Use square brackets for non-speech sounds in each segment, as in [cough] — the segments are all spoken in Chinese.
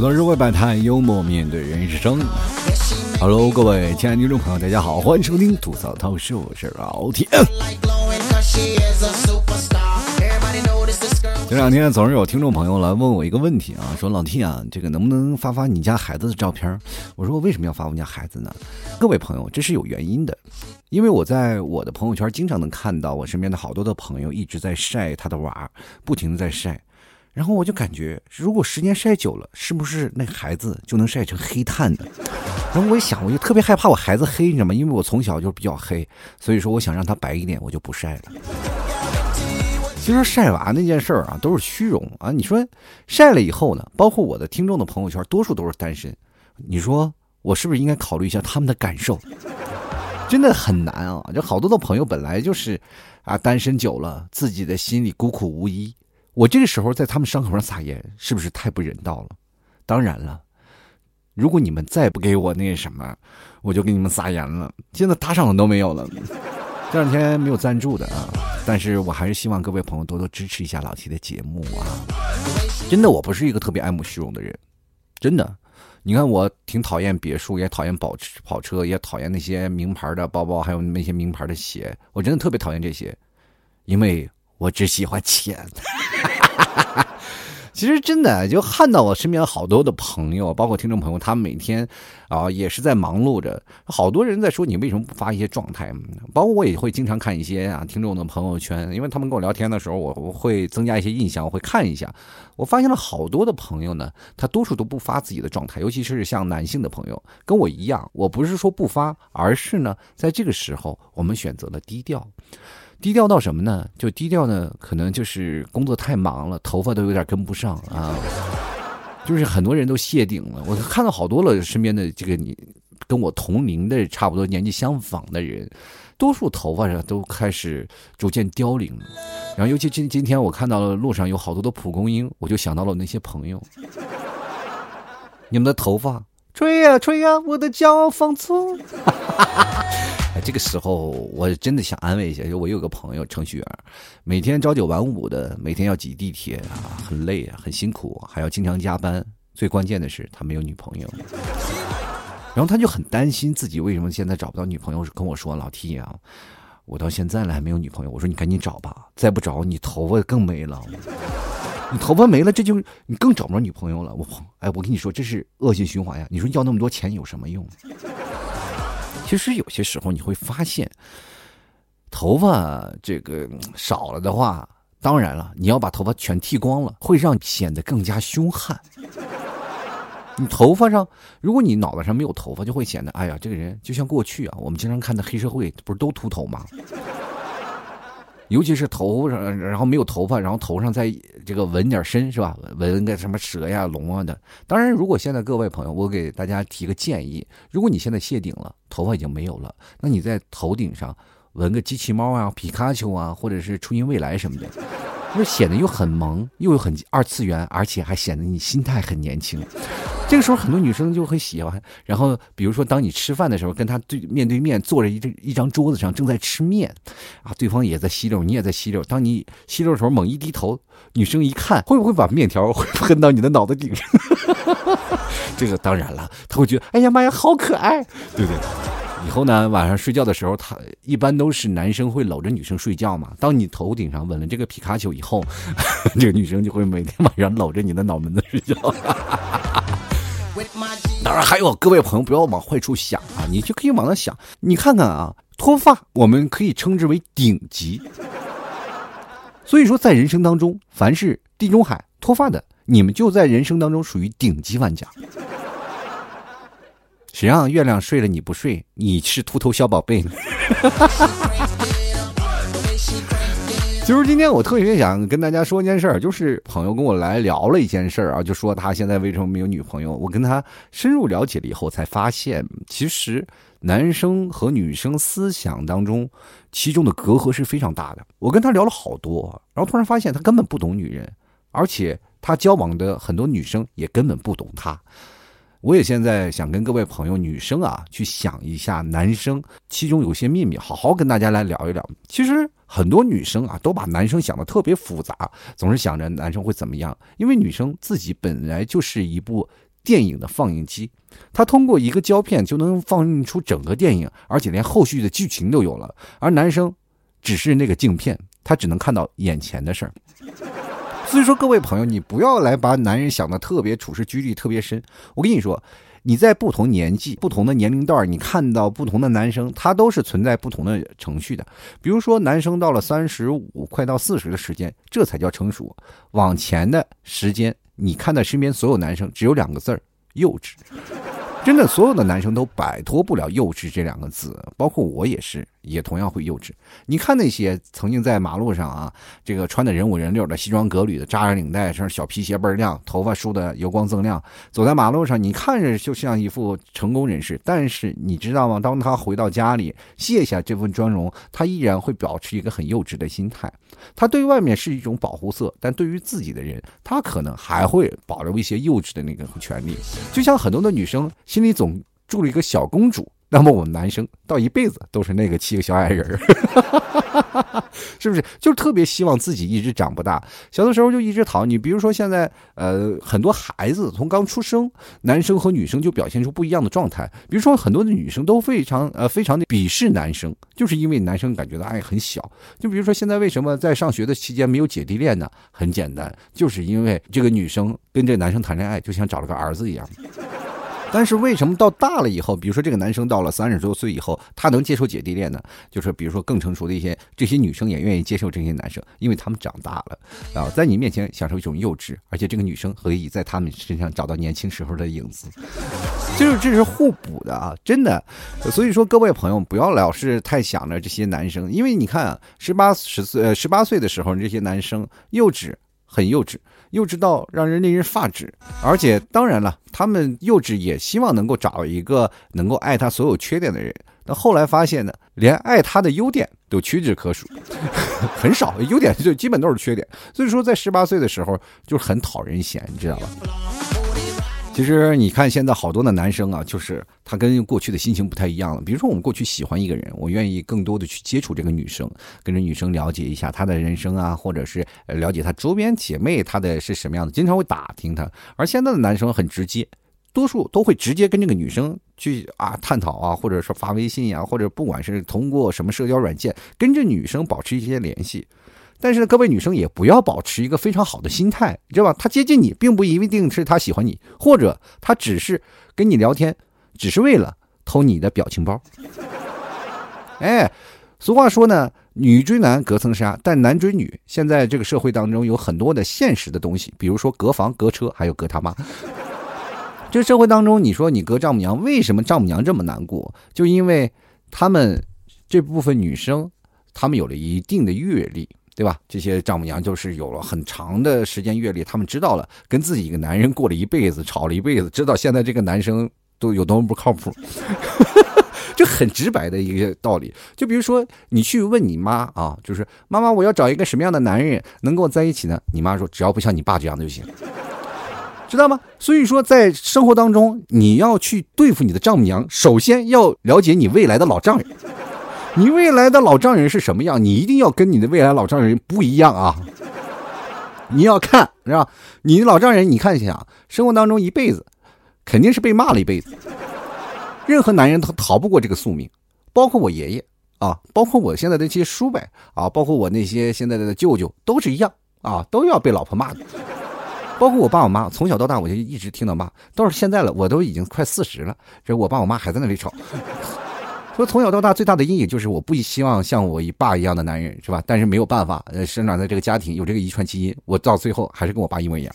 吐槽社会百态，幽默面对人生。Hello，各位亲爱的听众朋友，大家好，欢迎收听吐槽涛秀，我是老铁。这两天总是有听众朋友来问我一个问题啊，说老 T 啊，这个能不能发发你家孩子的照片？我说我为什么要发我家孩子呢？各位朋友，这是有原因的，因为我在我的朋友圈经常能看到我身边的好多的朋友一直在晒他的娃，不停的在晒。然后我就感觉，如果时间晒久了，是不是那孩子就能晒成黑炭的？然后我一想，我就特别害怕我孩子黑，你知道吗？因为我从小就比较黑，所以说我想让他白一点，我就不晒了。其实晒娃那件事儿啊，都是虚荣啊。你说晒了以后呢，包括我的听众的朋友圈，多数都是单身。你说我是不是应该考虑一下他们的感受？真的很难啊！就好多的朋友本来就是啊，单身久了，自己的心里孤苦无依。我这个时候在他们伤口上撒盐，是不是太不人道了？当然了，如果你们再不给我那什么，我就给你们撒盐了。现在打赏的都没有了，这两天没有赞助的啊。但是我还是希望各位朋友多多支持一下老 T 的节目啊！真的，我不是一个特别爱慕虚荣的人，真的。你看，我挺讨厌别墅，也讨厌跑跑车，也讨厌那些名牌的包包，还有那些名牌的鞋。我真的特别讨厌这些，因为。我只喜欢钱，[laughs] 其实真的就看到我身边好多的朋友，包括听众朋友，他们每天啊也是在忙碌着。好多人在说你为什么不发一些状态？包括我也会经常看一些啊听众的朋友圈，因为他们跟我聊天的时候，我我会增加一些印象，我会看一下。我发现了好多的朋友呢，他多数都不发自己的状态，尤其是像男性的朋友，跟我一样，我不是说不发，而是呢在这个时候我们选择了低调。低调到什么呢？就低调呢，可能就是工作太忙了，头发都有点跟不上啊。就是很多人都谢顶了，我看到好多了，身边的这个你跟我同龄的差不多年纪相仿的人，多数头发上都开始逐渐凋零。然后尤其今今天我看到了路上有好多的蒲公英，我就想到了那些朋友，你们的头发吹呀吹呀，我的骄傲放纵。哎，这个时候我真的想安慰一下，就我有个朋友程序员，每天朝九晚五的，每天要挤地铁啊，很累啊，很辛苦，还要经常加班。最关键的是他没有女朋友，然后他就很担心自己为什么现在找不到女朋友，跟我说：“老 T 啊，我到现在了还没有女朋友。”我说：“你赶紧找吧，再不找你头发更没了，你头发没了，这就你更找不着女朋友了。”我哎，我跟你说，这是恶性循环呀！你说要那么多钱有什么用？其实有些时候你会发现，头发这个少了的话，当然了，你要把头发全剃光了，会让显得更加凶悍。[laughs] 你头发上，如果你脑袋上没有头发，就会显得，哎呀，这个人就像过去啊，我们经常看的黑社会，不是都秃头吗？尤其是头上，然后没有头发，然后头上再这个纹点身是吧？纹个什么蛇呀、龙啊的。当然，如果现在各位朋友，我给大家提个建议：如果你现在谢顶了，头发已经没有了，那你在头顶上纹个机器猫啊、皮卡丘啊，或者是初音未来什么的。就显得又很萌，又很二次元，而且还显得你心态很年轻。这个时候，很多女生就会喜欢。然后，比如说，当你吃饭的时候，跟他对面对面坐着一一张桌子上，正在吃面，啊，对方也在吸溜，你也在吸溜。当你吸溜的时候，猛一低头，女生一看，会不会把面条会喷到你的脑袋顶上？[laughs] 这个当然了，他会觉得，哎呀妈呀，好可爱，对不对？以后呢，晚上睡觉的时候，他一般都是男生会搂着女生睡觉嘛。当你头顶上吻了这个皮卡丘以后，[laughs] 这个女生就会每天晚上搂着你的脑门子睡觉。[laughs] 当然，还有各位朋友不要往坏处想啊，你就可以往那想。你看看啊，脱发我们可以称之为顶级。所以说，在人生当中，凡是地中海脱发的，你们就在人生当中属于顶级玩家。谁让月亮睡了你不睡？你是秃头小宝贝呢？其实今天我特别想跟大家说一件事儿，就是朋友跟我来聊了一件事儿啊，就说他现在为什么没有女朋友。我跟他深入了解了以后，才发现其实男生和女生思想当中其中的隔阂是非常大的。我跟他聊了好多，然后突然发现他根本不懂女人，而且他交往的很多女生也根本不懂他。我也现在想跟各位朋友女生啊，去想一下男生其中有些秘密，好好跟大家来聊一聊。其实很多女生啊，都把男生想的特别复杂，总是想着男生会怎么样。因为女生自己本来就是一部电影的放映机，它通过一个胶片就能放映出整个电影，而且连后续的剧情都有了。而男生只是那个镜片，他只能看到眼前的事儿。所以说，各位朋友，你不要来把男人想的特别处事拘礼特别深。我跟你说，你在不同年纪、不同的年龄段，你看到不同的男生，他都是存在不同的程序的。比如说，男生到了三十五，快到四十的时间，这才叫成熟。往前的时间，你看到身边所有男生，只有两个字儿：幼稚。真的，所有的男生都摆脱不了“幼稚”这两个字，包括我也是。也同样会幼稚。你看那些曾经在马路上啊，这个穿的人五人六的西装革履的，扎着领带，身上小皮鞋倍儿亮，头发梳的油光锃亮，走在马路上，你看着就像一副成功人士。但是你知道吗？当他回到家里卸下这份妆容，他依然会保持一个很幼稚的心态。他对外面是一种保护色，但对于自己的人，他可能还会保留一些幼稚的那个权利。就像很多的女生心里总住了一个小公主。那么我们男生到一辈子都是那个七个小矮人儿，[laughs] 是不是？就是特别希望自己一直长不大。小的时候就一直逃。你比如说现在，呃，很多孩子从刚出生，男生和女生就表现出不一样的状态。比如说很多的女生都非常呃非常的鄙视男生，就是因为男生感觉到爱很小。就比如说现在为什么在上学的期间没有姐弟恋呢？很简单，就是因为这个女生跟这个男生谈恋爱，就像找了个儿子一样。但是为什么到大了以后，比如说这个男生到了三十多岁以后，他能接受姐弟恋呢？就是比如说更成熟的一些这些女生也愿意接受这些男生，因为他们长大了啊，在你面前享受一种幼稚，而且这个女生可以在他们身上找到年轻时候的影子，就是这是互补的啊，真的。所以说各位朋友不要老是太想着这些男生，因为你看啊，十八十岁呃十八岁的时候这些男生幼稚，很幼稚。幼稚到让人令人发指，而且当然了，他们幼稚也希望能够找一个能够爱他所有缺点的人。但后来发现呢，连爱他的优点都屈指可数，[laughs] 很少，优点就基本都是缺点。所以说，在十八岁的时候就很讨人嫌，你知道吧？其实你看，现在好多的男生啊，就是他跟过去的心情不太一样了。比如说，我们过去喜欢一个人，我愿意更多的去接触这个女生，跟着女生了解一下她的人生啊，或者是了解她周边姐妹她的是什么样的，经常会打听她。而现在的男生很直接，多数都会直接跟这个女生去啊探讨啊，或者说发微信呀，或者不管是通过什么社交软件跟这女生保持一些联系。但是各位女生也不要保持一个非常好的心态，知道吧？他接近你，并不一定是他喜欢你，或者他只是跟你聊天，只是为了偷你的表情包。[laughs] 哎，俗话说呢，女追男隔层纱，但男追女，现在这个社会当中有很多的现实的东西，比如说隔房、隔车，还有隔他妈。[laughs] 这社会当中，你说你隔丈母娘，为什么丈母娘这么难过？就因为他们这部分女生，她们有了一定的阅历。对吧？这些丈母娘就是有了很长的时间阅历，他们知道了跟自己一个男人过了一辈子，吵了一辈子，知道现在这个男生都有多么不靠谱，[laughs] 这很直白的一个道理。就比如说，你去问你妈啊，就是妈妈，我要找一个什么样的男人能跟我在一起呢？你妈说，只要不像你爸这样的就行，知道吗？所以说，在生活当中，你要去对付你的丈母娘，首先要了解你未来的老丈人。你未来的老丈人是什么样？你一定要跟你的未来老丈人不一样啊！你要看是吧？你老丈人，你看一下，生活当中一辈子肯定是被骂了一辈子。任何男人都逃不过这个宿命，包括我爷爷啊，包括我现在的这些叔伯啊，包括我那些现在的舅舅都是一样啊，都要被老婆骂的。包括我爸我妈，从小到大我就一直听到骂，到现在了，我都已经快四十了，这我爸我妈还在那里吵。说从小到大最大的阴影就是我不希望像我一爸一样的男人，是吧？但是没有办法，呃，生长在这个家庭有这个遗传基因，我到最后还是跟我爸一模一样，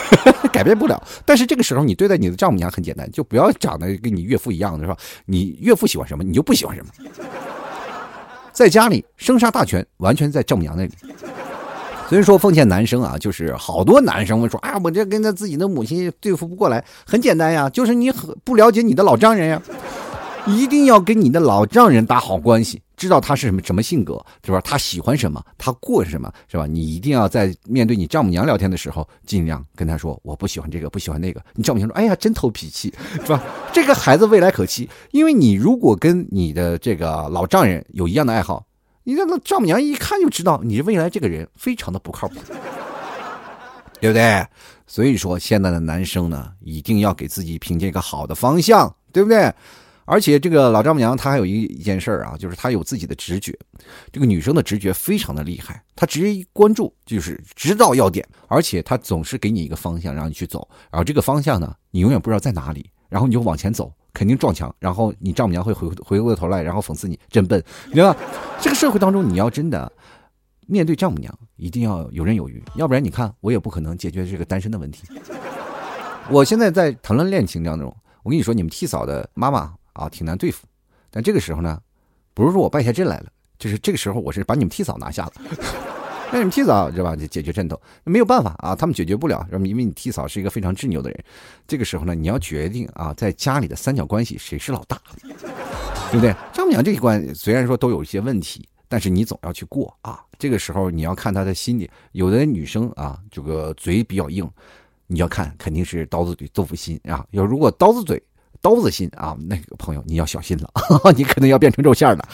[laughs] 改变不了。但是这个时候你对待你的丈母娘很简单，就不要长得跟你岳父一样的是吧？你岳父喜欢什么，你就不喜欢什么。在家里生杀大权完全在丈母娘那里。所以说，奉劝男生啊，就是好多男生会说啊，我这跟他自己的母亲对付不过来，很简单呀，就是你很不了解你的老丈人呀。一定要跟你的老丈人打好关系，知道他是什么什么性格，是吧？他喜欢什么，他过什么，是吧？你一定要在面对你丈母娘聊天的时候，尽量跟他说我不喜欢这个，不喜欢那个。你丈母娘说，哎呀，真投脾气，是吧？[laughs] 这个孩子未来可期，因为你如果跟你的这个老丈人有一样的爱好，你让那丈母娘一看就知道你未来这个人非常的不靠谱。[laughs] 对不对？所以说，现在的男生呢，一定要给自己凭借一个好的方向，对不对？而且这个老丈母娘她还有一一件事儿啊，就是她有自己的直觉。这个女生的直觉非常的厉害，她直接一关注就是知道要点，而且她总是给你一个方向让你去走，然后这个方向呢，你永远不知道在哪里，然后你就往前走，肯定撞墙，然后你丈母娘会回 [laughs] 回过头来，然后讽刺你真笨，对吧？这个社会当中，你要真的面对丈母娘，一定要游刃有余，要不然你看我也不可能解决这个单身的问题。我现在在谈论恋情当中，我跟你说，你们替嫂的妈妈。啊，挺难对付，但这个时候呢，不是说我败下阵来了，就是这个时候我是把你们替嫂拿下了，[laughs] 那你们替嫂知道吧？就解决战斗，没有办法啊，他们解决不了，因为你替嫂是一个非常执拗的人。这个时候呢，你要决定啊，在家里的三角关系谁是老大，对不对？丈母娘这一关虽然说都有一些问题，但是你总要去过啊。这个时候你要看她的心理，有的女生啊，这个嘴比较硬，你要看肯定是刀子嘴豆腐心啊。要如果刀子嘴。刀子心啊，那个朋友你要小心了，[laughs] 你可能要变成肉馅了。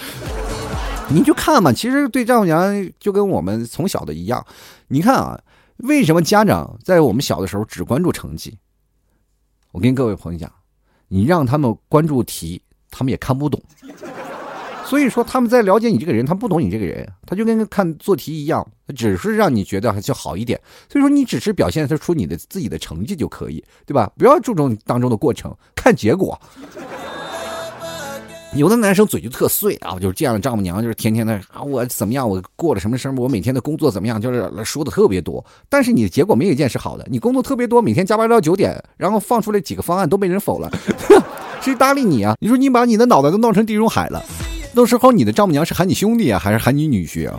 你就看嘛，其实对丈母娘就跟我们从小的一样。你看啊，为什么家长在我们小的时候只关注成绩？我跟各位朋友讲，你让他们关注题，他们也看不懂。所以说他们在了解你这个人，他不懂你这个人，他就跟看做题一样，只是让你觉得就好一点。所以说你只是表现出你的自己的成绩就可以，对吧？不要注重当中的过程，看结果。[laughs] 有的男生嘴就特碎啊，就是这样的丈母娘，就是天天的啊，我怎么样，我过了什么生活，我每天的工作怎么样，就是说的特别多。但是你的结果没有一件是好的，你工作特别多，每天加班到九点，然后放出来几个方案都被人否了，谁搭理你啊？你说你把你的脑袋都弄成地中海了。到时候你的丈母娘是喊你兄弟啊，还是喊你女婿啊？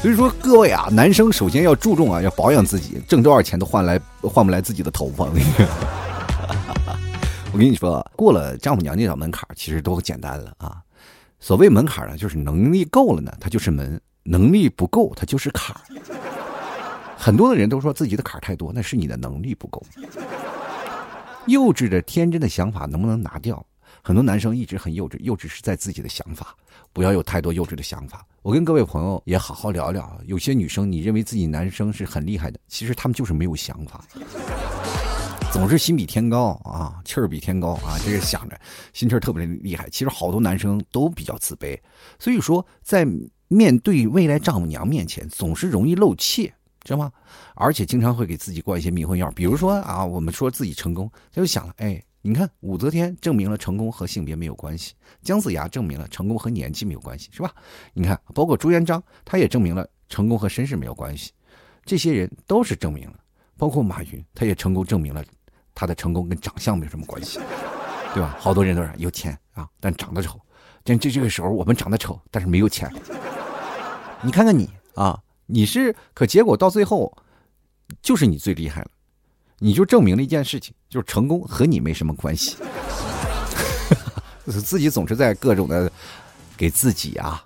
所以说各位啊，男生首先要注重啊，要保养自己，挣多少钱都换来换不来自己的头发。[laughs] 我跟你说，过了丈母娘那道门槛，其实都简单了啊。所谓门槛呢，就是能力够了呢，它就是门；能力不够，它就是坎儿。很多的人都说自己的坎儿太多，那是你的能力不够。幼稚的天真的想法能不能拿掉？很多男生一直很幼稚，幼稚是在自己的想法，不要有太多幼稚的想法。我跟各位朋友也好好聊聊。有些女生，你认为自己男生是很厉害的，其实他们就是没有想法，总是心比天高啊，气儿比天高啊，这个想着心气儿特别厉害。其实好多男生都比较自卑，所以说在面对未来丈母娘面前，总是容易露怯。知道吗？而且经常会给自己灌一些迷魂药，比如说啊，我们说自己成功，他就想了，哎，你看武则天证明了成功和性别没有关系，姜子牙证明了成功和年纪没有关系，是吧？你看，包括朱元璋，他也证明了成功和身世没有关系，这些人都是证明了。包括马云，他也成功证明了他的成功跟长相没有什么关系，对吧？好多人都是有钱啊，但长得丑。但这这个时候，我们长得丑，但是没有钱。你看看你啊。你是，可结果到最后，就是你最厉害了，你就证明了一件事情，就是成功和你没什么关系。[laughs] 自己总是在各种的给自己啊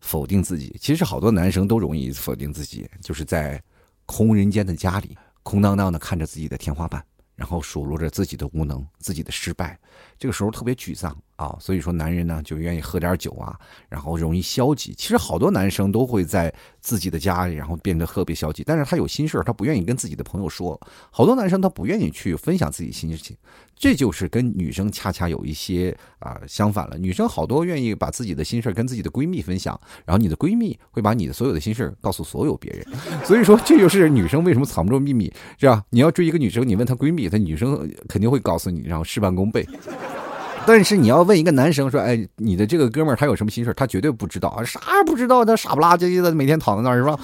否定自己。其实好多男生都容易否定自己，就是在空人间的家里，空荡荡的看着自己的天花板。然后数落着自己的无能、自己的失败，这个时候特别沮丧啊。所以说，男人呢就愿意喝点酒啊，然后容易消极。其实好多男生都会在自己的家里，然后变得特别消极。但是他有心事他不愿意跟自己的朋友说。好多男生他不愿意去分享自己心事情，这就是跟女生恰恰有一些啊相反了。女生好多愿意把自己的心事跟自己的闺蜜分享，然后你的闺蜜会把你的所有的心事告诉所有别人。[laughs] 所以说，这就是女生为什么藏不住秘密，是吧？你要追一个女生，你问她闺蜜。她女生肯定会告诉你，然后事半功倍。但是你要问一个男生说：“哎，你的这个哥们儿他有什么心事他绝对不知道啊，啥也不知道，他傻不拉几的，每天躺在那儿是吧？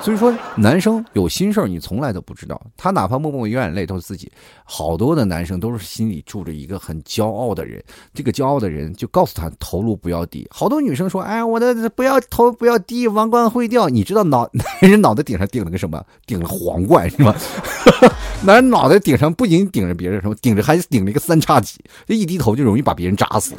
所以说，男生有心事你从来都不知道。他哪怕默默流眼泪，都是自己。好多的男生都是心里住着一个很骄傲的人，这个骄傲的人就告诉他头颅不要低。好多女生说：“哎，我的不要头不要低，王冠会掉。”你知道脑男 [laughs] 人脑袋顶上顶了个什么？顶了皇冠是吧？[laughs] 男人脑袋顶上不仅顶着别人什么，顶着还顶了一个三叉戟，这一低头就容易。把别人扎死，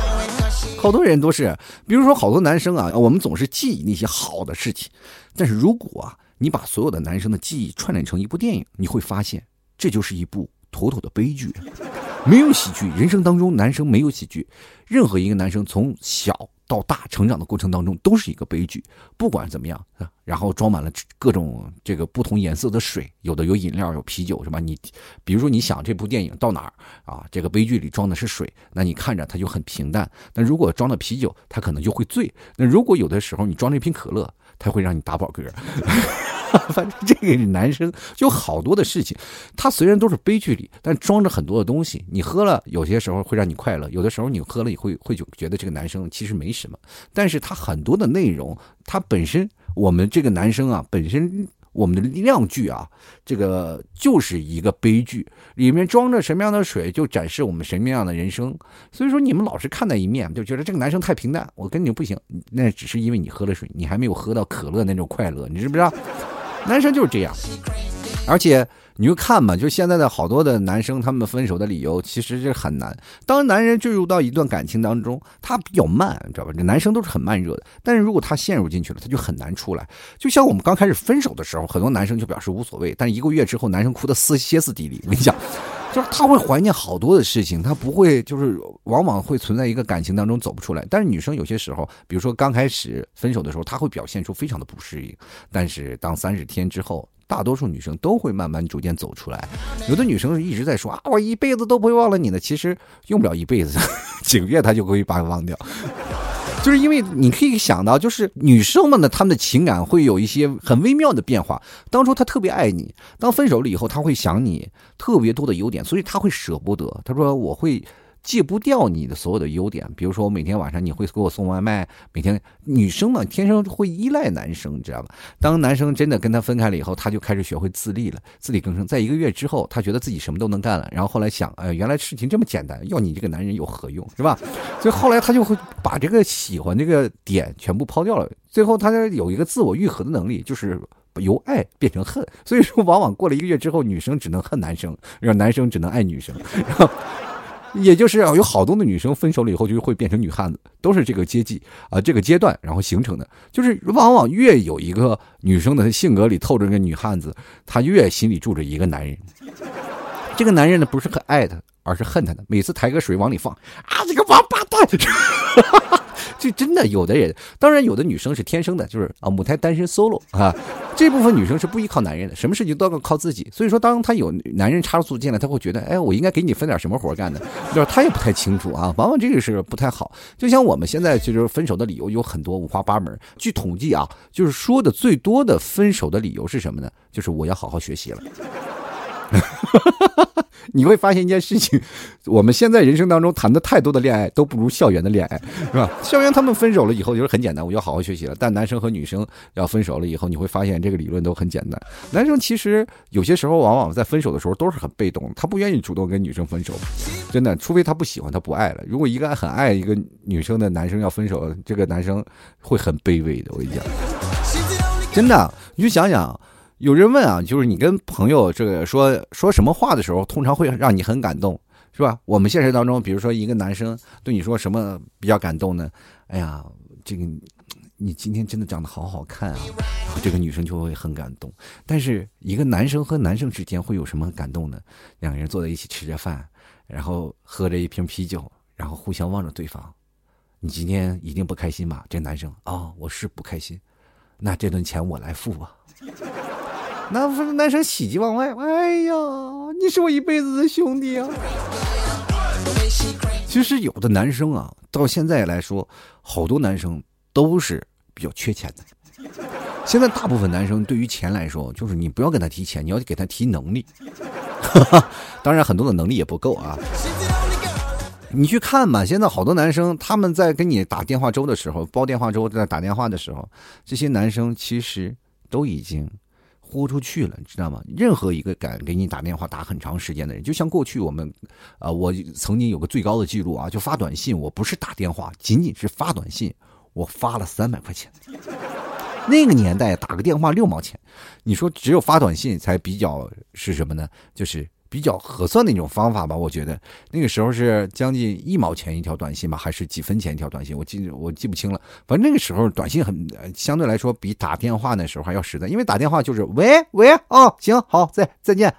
[laughs] 好多人都是，比如说好多男生啊，我们总是记忆那些好的事情，但是如果啊，你把所有的男生的记忆串联成一部电影，你会发现这就是一部妥妥的悲剧。没有喜剧，人生当中男生没有喜剧。任何一个男生从小到大成长的过程当中都是一个悲剧，不管怎么样，然后装满了各种这个不同颜色的水，有的有饮料，有啤酒，是吧？你比如说你想这部电影到哪儿啊？这个悲剧里装的是水，那你看着它就很平淡。那如果装的啤酒，它可能就会醉。那如果有的时候你装了一瓶可乐，它会让你打饱嗝。[laughs] 反正这个男生就好多的事情，他虽然都是悲剧里，但装着很多的东西。你喝了，有些时候会让你快乐；有的时候你喝了也会会就觉得这个男生其实没什么。但是他很多的内容，他本身我们这个男生啊，本身我们的量剧啊，这个就是一个悲剧，里面装着什么样的水，就展示我们什么样的人生。所以说，你们老是看那一面，就觉得这个男生太平淡。我跟你不行，那只是因为你喝了水，你还没有喝到可乐那种快乐，你知不知道？男生就是这样，而且你就看嘛，就现在的好多的男生，他们分手的理由其实是很难。当男人坠入到一段感情当中，他比较慢，你知道吧？这男生都是很慢热的，但是如果他陷入进去了，他就很难出来。就像我们刚开始分手的时候，很多男生就表示无所谓，但一个月之后，男生哭得撕歇斯底里。我跟你讲。就是他会怀念好多的事情，他不会就是往往会存在一个感情当中走不出来。但是女生有些时候，比如说刚开始分手的时候，她会表现出非常的不适应。但是当三十天之后，大多数女生都会慢慢逐渐走出来。有的女生一直在说啊，我一辈子都不会忘了你的，其实用不了一辈子，[laughs] 几个月她就可以把你忘掉。就是因为你可以想到，就是女生们呢，她们的情感会有一些很微妙的变化。当初她特别爱你，当分手了以后，她会想你特别多的优点，所以她会舍不得。她说：“我会。”戒不掉你的所有的优点，比如说我每天晚上你会给我送外卖，每天女生嘛天生会依赖男生，你知道吧？当男生真的跟她分开了以后，她就开始学会自立了，自力更生。在一个月之后，她觉得自己什么都能干了，然后后来想，哎，原来事情这么简单，要你这个男人有何用，是吧？所以后来她就会把这个喜欢这个点全部抛掉了。最后她有一个自我愈合的能力，就是由爱变成恨。所以说，往往过了一个月之后，女生只能恨男生，让男生只能爱女生，然后。也就是有好多的女生分手了以后就会变成女汉子，都是这个阶级啊，这个阶段然后形成的。就是往往越有一个女生的性格里透着个女汉子，她越心里住着一个男人。这个男人呢，不是很爱她，而是恨他的。每次抬个水往里放，啊，这个王八蛋！[laughs] 就真的有的人，当然有的女生是天生的，就是啊母胎单身 solo 啊，这部分女生是不依靠男人的，什么事情都要靠自己。所以说，当她有男人插入进来，她会觉得，哎，我应该给你分点什么活干的，[laughs] 就是她也不太清楚啊。往往这个是不太好。就像我们现在就是分手的理由有很多五花八门。据统计啊，就是说的最多的分手的理由是什么呢？就是我要好好学习了。[laughs] 你会发现一件事情，我们现在人生当中谈的太多的恋爱都不如校园的恋爱，[laughs] 是吧？校园他们分手了以后就是很简单，我要好好学习了。但男生和女生要分手了以后，你会发现这个理论都很简单。男生其实有些时候往往在分手的时候都是很被动，他不愿意主动跟女生分手，真的，除非他不喜欢，他不爱了。如果一个很爱一个女生的男生要分手，这个男生会很卑微的。我跟你讲，真的，你就想想。有人问啊，就是你跟朋友这个说说什么话的时候，通常会让你很感动，是吧？我们现实当中，比如说一个男生对你说什么比较感动呢？哎呀，这个你今天真的长得好好看啊，然后这个女生就会很感动。但是一个男生和男生之间会有什么感动呢？两个人坐在一起吃着饭，然后喝着一瓶啤酒，然后互相望着对方，你今天一定不开心吧？这男生啊，我是不开心，那这顿钱我来付吧。[laughs] 那不是男生喜极望外，哎呀，你是我一辈子的兄弟啊！[laughs] 其实有的男生啊，到现在来说，好多男生都是比较缺钱的。现在大部分男生对于钱来说，就是你不要跟他提钱，你要给他提能力。[laughs] 当然，很多的能力也不够啊。你去看吧，现在好多男生他们在跟你打电话粥的时候，煲电话粥在打电话的时候，这些男生其实都已经。豁出去了，你知道吗？任何一个敢给你打电话打很长时间的人，就像过去我们，啊，我曾经有个最高的记录啊，就发短信，我不是打电话，仅仅是发短信，我发了三百块钱。那个年代打个电话六毛钱，你说只有发短信才比较是什么呢？就是。比较合算的一种方法吧，我觉得那个时候是将近一毛钱一条短信吧，还是几分钱一条短信？我记我记不清了。反正那个时候短信很相对来说比打电话那时候还要实在，因为打电话就是喂喂哦，行好再再见，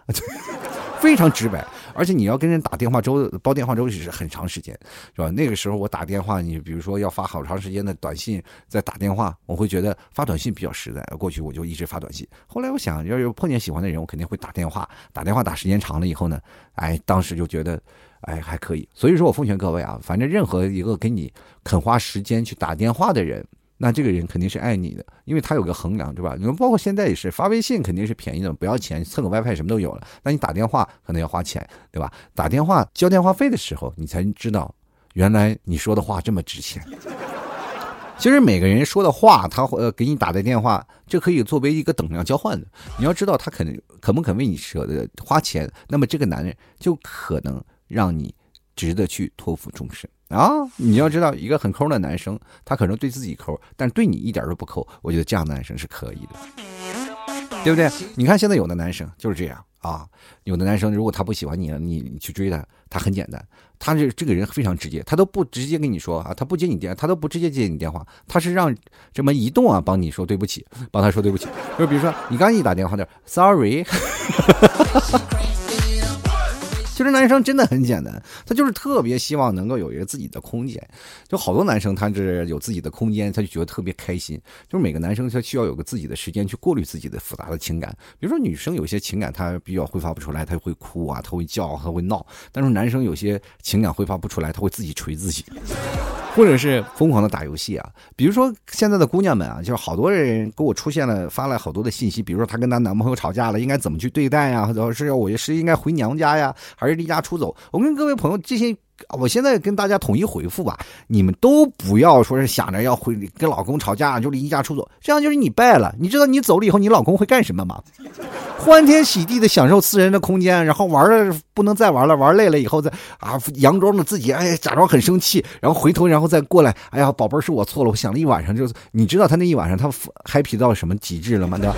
[laughs] 非常直白。而且你要跟人打电话粥煲电话粥是很长时间，是吧？那个时候我打电话，你比如说要发好长时间的短信再打电话，我会觉得发短信比较实在。过去我就一直发短信，后来我想要有碰见喜欢的人，我肯定会打电话。打电话打时间长了以后呢，哎，当时就觉得。哎，还可以。所以说我奉劝各位啊，反正任何一个给你肯花时间去打电话的人，那这个人肯定是爱你的，因为他有个衡量，对吧？你们包括现在也是发微信，肯定是便宜的，不要钱，蹭个 WiFi 什么都有了。那你打电话可能要花钱，对吧？打电话交电话费的时候，你才知道原来你说的话这么值钱。[laughs] 其实每个人说的话，他呃给你打的电话，这可以作为一个等量交换的。你要知道他肯肯不肯为你舍得花钱，那么这个男人就可能。让你值得去托付终身啊！你要知道，一个很抠的男生，他可能对自己抠，但对你一点都不抠。我觉得这样的男生是可以的，对不对？你看现在有的男生就是这样啊，有的男生如果他不喜欢你了，你你去追他，他很简单，他这这个人非常直接，他都不直接跟你说啊，他不接你电，他都不直接接你电话，他是让这么移动啊帮你说对不起，帮他说对不起。就比如说你刚一打电话的，sorry。其实男生真的很简单，他就是特别希望能够有一个自己的空间。就好多男生，他是有自己的空间，他就觉得特别开心。就是每个男生他需要有个自己的时间去过滤自己的复杂的情感。比如说女生有些情感她比较挥发不出来，她会哭啊，她会叫，她会闹。但是男生有些情感挥发不出来，他会自己锤自己。或者是疯狂的打游戏啊，比如说现在的姑娘们啊，就是好多人给我出现了发了好多的信息，比如说她跟她男朋友吵架了，应该怎么去对待呀？或者是要我是应该回娘家呀，还是离家出走？我跟各位朋友这些。我现在跟大家统一回复吧，你们都不要说是想着要回跟老公吵架就离家出走，这样就是你败了。你知道你走了以后，你老公会干什么吗？欢天喜地的享受私人的空间，然后玩的不能再玩了，玩累了以后再啊，佯装着自己哎假装很生气，然后回头然后再过来，哎呀宝贝儿是我错了，我想了一晚上，就是你知道他那一晚上他 happy 到什么极致了吗？对吧？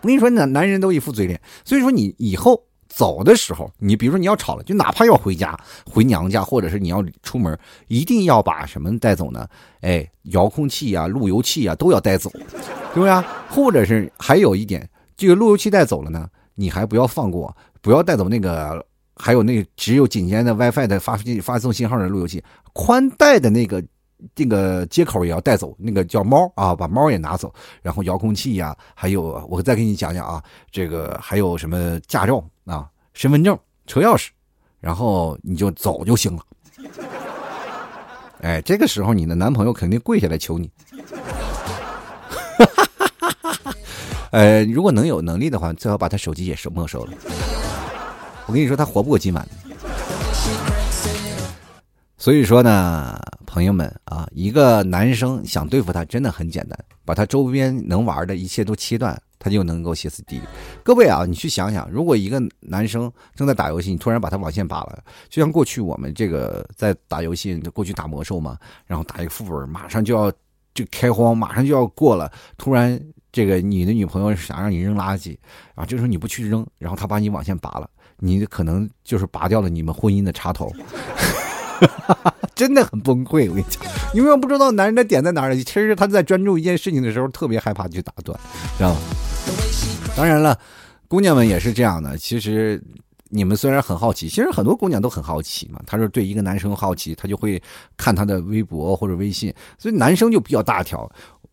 我跟你说，男男人都一副嘴脸，所以说你以后。走的时候，你比如说你要吵了，就哪怕要回家、回娘家，或者是你要出门，一定要把什么带走呢？哎，遥控器啊、路由器啊都要带走，对不对啊？或者是还有一点，这个路由器带走了呢，你还不要放过，不要带走那个，还有那个只有紧接的 WiFi 的发发送信号的路由器，宽带的那个这个接口也要带走，那个叫猫啊，把猫也拿走，然后遥控器呀，还有我再给你讲讲啊，这个还有什么驾照。啊，身份证、车钥匙，然后你就走就行了。哎，这个时候你的男朋友肯定跪下来求你。呃，[laughs] 如果能有能力的话，最好把他手机也收没收了。我跟你说，他活不过今晚。所以说呢，朋友们啊，一个男生想对付他真的很简单，把他周边能玩的一切都切断。他就能够歇斯底里。各位啊，你去想想，如果一个男生正在打游戏，你突然把他网线拔了，就像过去我们这个在打游戏，过去打魔兽嘛，然后打一个副本，马上就要就开荒，马上就要过了，突然这个你的女朋友想让你扔垃圾，啊，这时候你不去扔，然后他把你网线拔了，你可能就是拔掉了你们婚姻的插头。[laughs] 真的很崩溃，我跟你讲，你们不知道男人的点在哪里？其实他在专注一件事情的时候，特别害怕去打断，知道吗？当然了，姑娘们也是这样的。其实你们虽然很好奇，其实很多姑娘都很好奇嘛。她说对一个男生好奇，她就会看他的微博或者微信，所以男生就比较大条。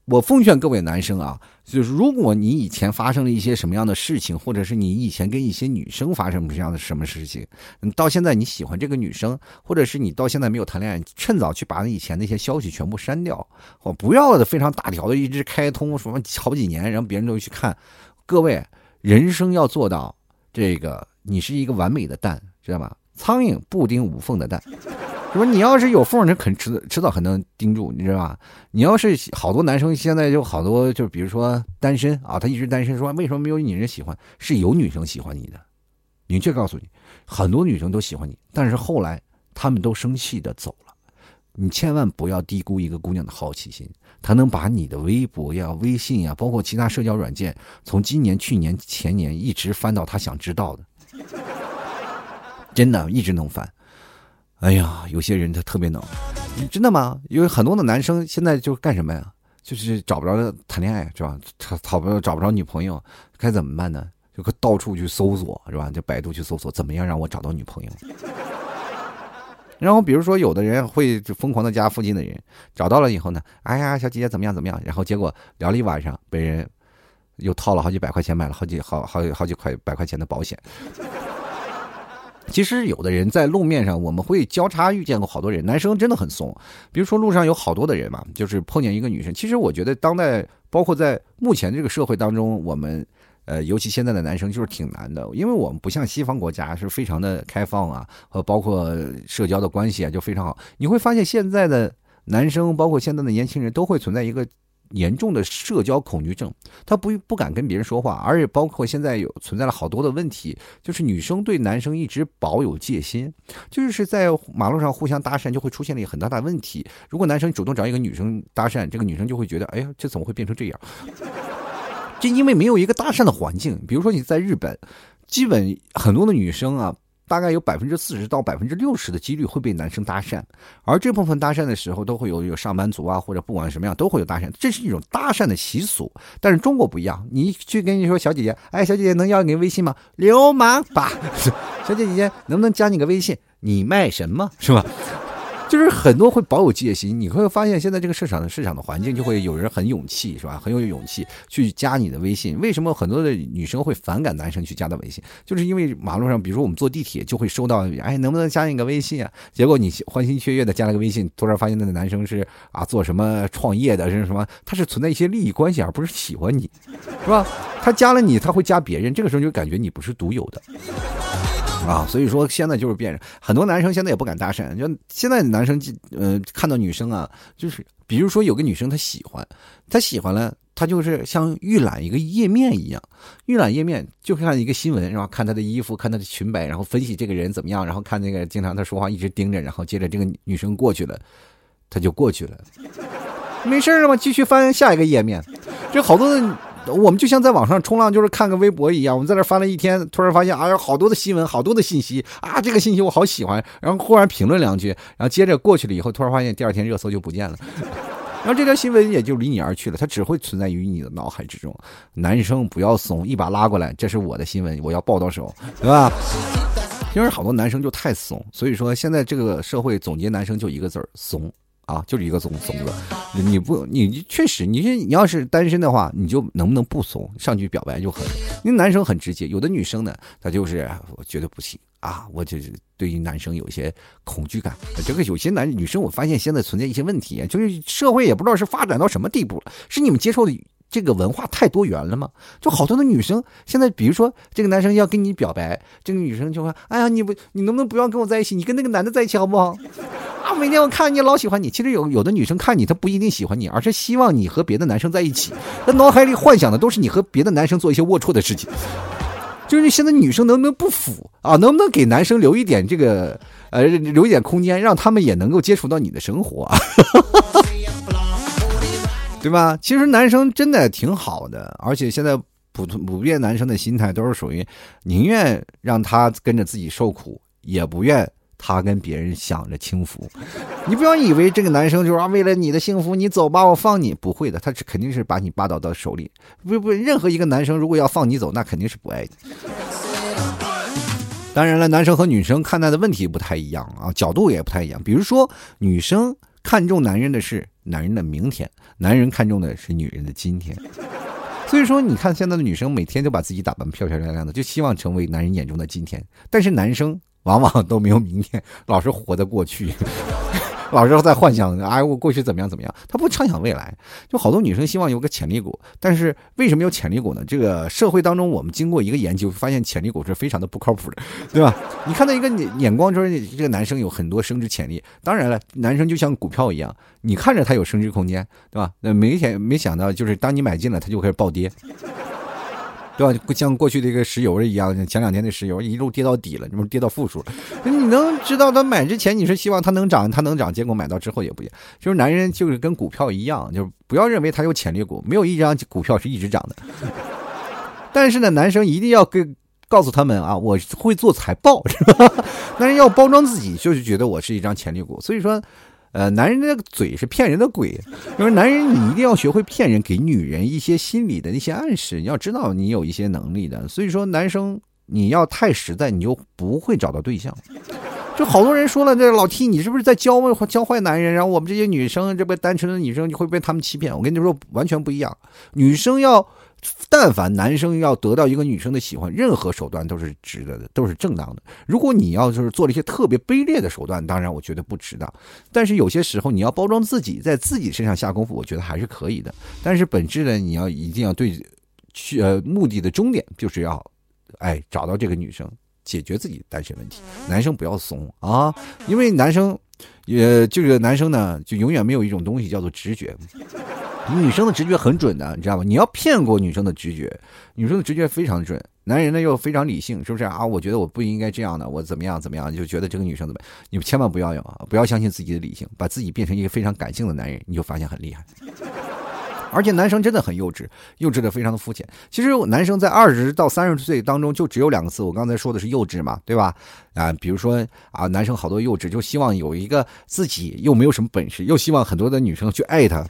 我奉劝各位男生啊，就是如果你以前发生了一些什么样的事情，或者是你以前跟一些女生发生什么样的什么事情，你到现在你喜欢这个女生，或者是你到现在没有谈恋爱，趁早去把以前那些消息全部删掉，我不要的非常大条的一直开通什么好几年，然后别人都去看。各位，人生要做到这个，你是一个完美的蛋，知道吗？苍蝇不叮无缝的蛋。说你要是有缝，你肯迟迟早还能盯住，你知道吧？你要是好多男生现在就好多，就比如说单身啊，他一直单身，说为什么没有女人喜欢？是有女生喜欢你的，明确告诉你，很多女生都喜欢你，但是后来他们都生气的走了。你千万不要低估一个姑娘的好奇心，她能把你的微博呀、微信呀，包括其他社交软件，从今年、去年、前年一直翻到她想知道的，真的一直能翻。哎呀，有些人他特别能，真的吗？因为很多的男生现在就干什么呀？就是找不着谈恋爱，是吧？找找不找不着女朋友，该怎么办呢？就到处去搜索，是吧？就百度去搜索，怎么样让我找到女朋友？然后比如说，有的人会疯狂的加附近的人，找到了以后呢，哎呀，小姐姐怎么样怎么样？然后结果聊了一晚上，被人又套了好几百块钱，买了好几好好好几块百块钱的保险。其实有的人在路面上，我们会交叉遇见过好多人，男生真的很怂。比如说路上有好多的人嘛，就是碰见一个女生。其实我觉得当代，包括在目前这个社会当中，我们。呃，尤其现在的男生就是挺难的，因为我们不像西方国家是非常的开放啊，和包括社交的关系啊就非常好。你会发现现在的男生，包括现在的年轻人都会存在一个严重的社交恐惧症，他不不敢跟别人说话，而且包括现在有存在了好多的问题，就是女生对男生一直保有戒心，就是在马路上互相搭讪就会出现了一个很大的问题。如果男生主动找一个女生搭讪，这个女生就会觉得，哎呀，这怎么会变成这样？[laughs] 就因为没有一个搭讪的环境，比如说你在日本，基本很多的女生啊，大概有百分之四十到百分之六十的几率会被男生搭讪，而这部分搭讪的时候都会有有上班族啊，或者不管什么样都会有搭讪，这是一种搭讪的习俗。但是中国不一样，你去跟你说小姐姐，哎，小姐姐能要你微信吗？流氓吧，[laughs] 小姐姐能不能加你个微信？你卖什么是吧？就是很多会保有戒心，你会发现现在这个市场的市场的环境就会有人很勇气，是吧？很有勇气去加你的微信。为什么很多的女生会反感男生去加的微信？就是因为马路上，比如说我们坐地铁就会收到，哎，能不能加你个微信啊？结果你欢欣雀跃的加了个微信，突然发现那个男生是啊做什么创业的，是什么？他是存在一些利益关系，而不是喜欢你，是吧？他加了你，他会加别人，这个时候就感觉你不是独有的。啊，所以说现在就是变人，很多男生现在也不敢搭讪。就现在男生，呃，看到女生啊，就是比如说有个女生她喜欢，她喜欢了，她就是像预览一个页面一样，预览页面就看一个新闻，然后看她的衣服，看她的裙摆，然后分析这个人怎么样，然后看那个经常她说话一直盯着，然后接着这个女生过去了，他就过去了，没事了吗？继续翻下一个页面，这好多的。我们就像在网上冲浪，就是看个微博一样。我们在那翻了一天，突然发现，哎呀，好多的新闻，好多的信息啊！这个信息我好喜欢，然后忽然评论两句，然后接着过去了以后，突然发现第二天热搜就不见了，[laughs] 然后这条新闻也就离你而去了。它只会存在于你的脑海之中。男生不要怂，一把拉过来，这是我的新闻，我要抱到手，[laughs] 对吧？因为好多男生就太怂，所以说现在这个社会总结男生就一个字儿：怂。啊，就是一个怂怂子，你不，你确实，你你要是单身的话，你就能不能不怂，上去表白就很。因为男生很直接，有的女生呢，她就是我觉得不行啊，我就是对于男生有一些恐惧感。这个有些男女生，我发现现在存在一些问题，就是社会也不知道是发展到什么地步了，是你们接受的这个文化太多元了吗？就好多的女生现在，比如说这个男生要跟你表白，这个女生就会：“哎呀，你不，你能不能不要跟我在一起？你跟那个男的在一起好不好？”啊，每天我看你老喜欢你，其实有有的女生看你，她不一定喜欢你，而是希望你和别的男生在一起，她脑海里幻想的都是你和别的男生做一些龌龊的事情。就是现在女生能不能不腐啊？能不能给男生留一点这个呃，留一点空间，让他们也能够接触到你的生活啊，[laughs] 对吧？其实男生真的挺好的，而且现在普通普遍男生的心态都是属于宁愿让他跟着自己受苦，也不愿。他跟别人想着轻浮，[laughs] 你不要以为这个男生就是啊，为了你的幸福，你走吧，我放你，不会的，他是肯定是把你霸道到手里。不不，任何一个男生如果要放你走，那肯定是不爱你。当然了，男生和女生看待的问题不太一样啊，角度也不太一样。比如说，女生看重男人的是男人的明天，男人看重的是女人的今天。[laughs] 所以说，你看现在的女生每天都把自己打扮漂漂亮亮的，就希望成为男人眼中的今天。但是男生。往往都没有明天，老是活在过去，[laughs] 老是在幻想，哎，我过去怎么样怎么样，他不畅想未来。就好多女生希望有个潜力股，但是为什么有潜力股呢？这个社会当中，我们经过一个研究，发现潜力股是非常的不靠谱的，[laughs] 对吧？你看到一个眼眼光说这个男生有很多升值潜力，当然了，男生就像股票一样，你看着他有升值空间，对吧？那没想没想到，就是当你买进了，他就开始暴跌。对吧？像过去的一个石油一样，前两天的石油一路跌到底了，这不跌到负数了。你能知道他买之前你是希望它能涨，它能涨，结果买到之后也不一样。就是男人就是跟股票一样，就是不要认为他有潜力股，没有一张股票是一直涨的。[laughs] 但是呢，男生一定要跟告诉他们啊，我会做财报，是吧？[laughs] 男人要包装自己，就是觉得我是一张潜力股。所以说。呃，男人的嘴是骗人的鬼，就是男人你一定要学会骗人，给女人一些心理的一些暗示，你要知道你有一些能力的。所以说，男生你要太实在，你就不会找到对象。就好多人说了，这老 T 你是不是在教教坏男人？然后我们这些女生，这不单纯的女生就会被他们欺骗。我跟你说，完全不一样。女生要。但凡男生要得到一个女生的喜欢，任何手段都是值得的，都是正当的。如果你要就是做了一些特别卑劣的手段，当然我觉得不值当。但是有些时候你要包装自己，在自己身上下功夫，我觉得还是可以的。但是本质呢，你要一定要对，去呃目的的终点就是要，哎找到这个女生，解决自己单身问题。男生不要怂啊，因为男生，也就是男生呢，就永远没有一种东西叫做直觉。女生的直觉很准的，你知道吗？你要骗过女生的直觉，女生的直觉非常准。男人呢又非常理性，是不是啊？我觉得我不应该这样的，我怎么样怎么样，就觉得这个女生怎么？你们千万不要有啊，不要相信自己的理性，把自己变成一个非常感性的男人，你就发现很厉害。而且男生真的很幼稚，幼稚的非常的肤浅。其实男生在二十到三十岁当中就只有两个字，我刚才说的是幼稚嘛，对吧？啊，比如说啊，男生好多幼稚，就希望有一个自己又没有什么本事，又希望很多的女生去爱他，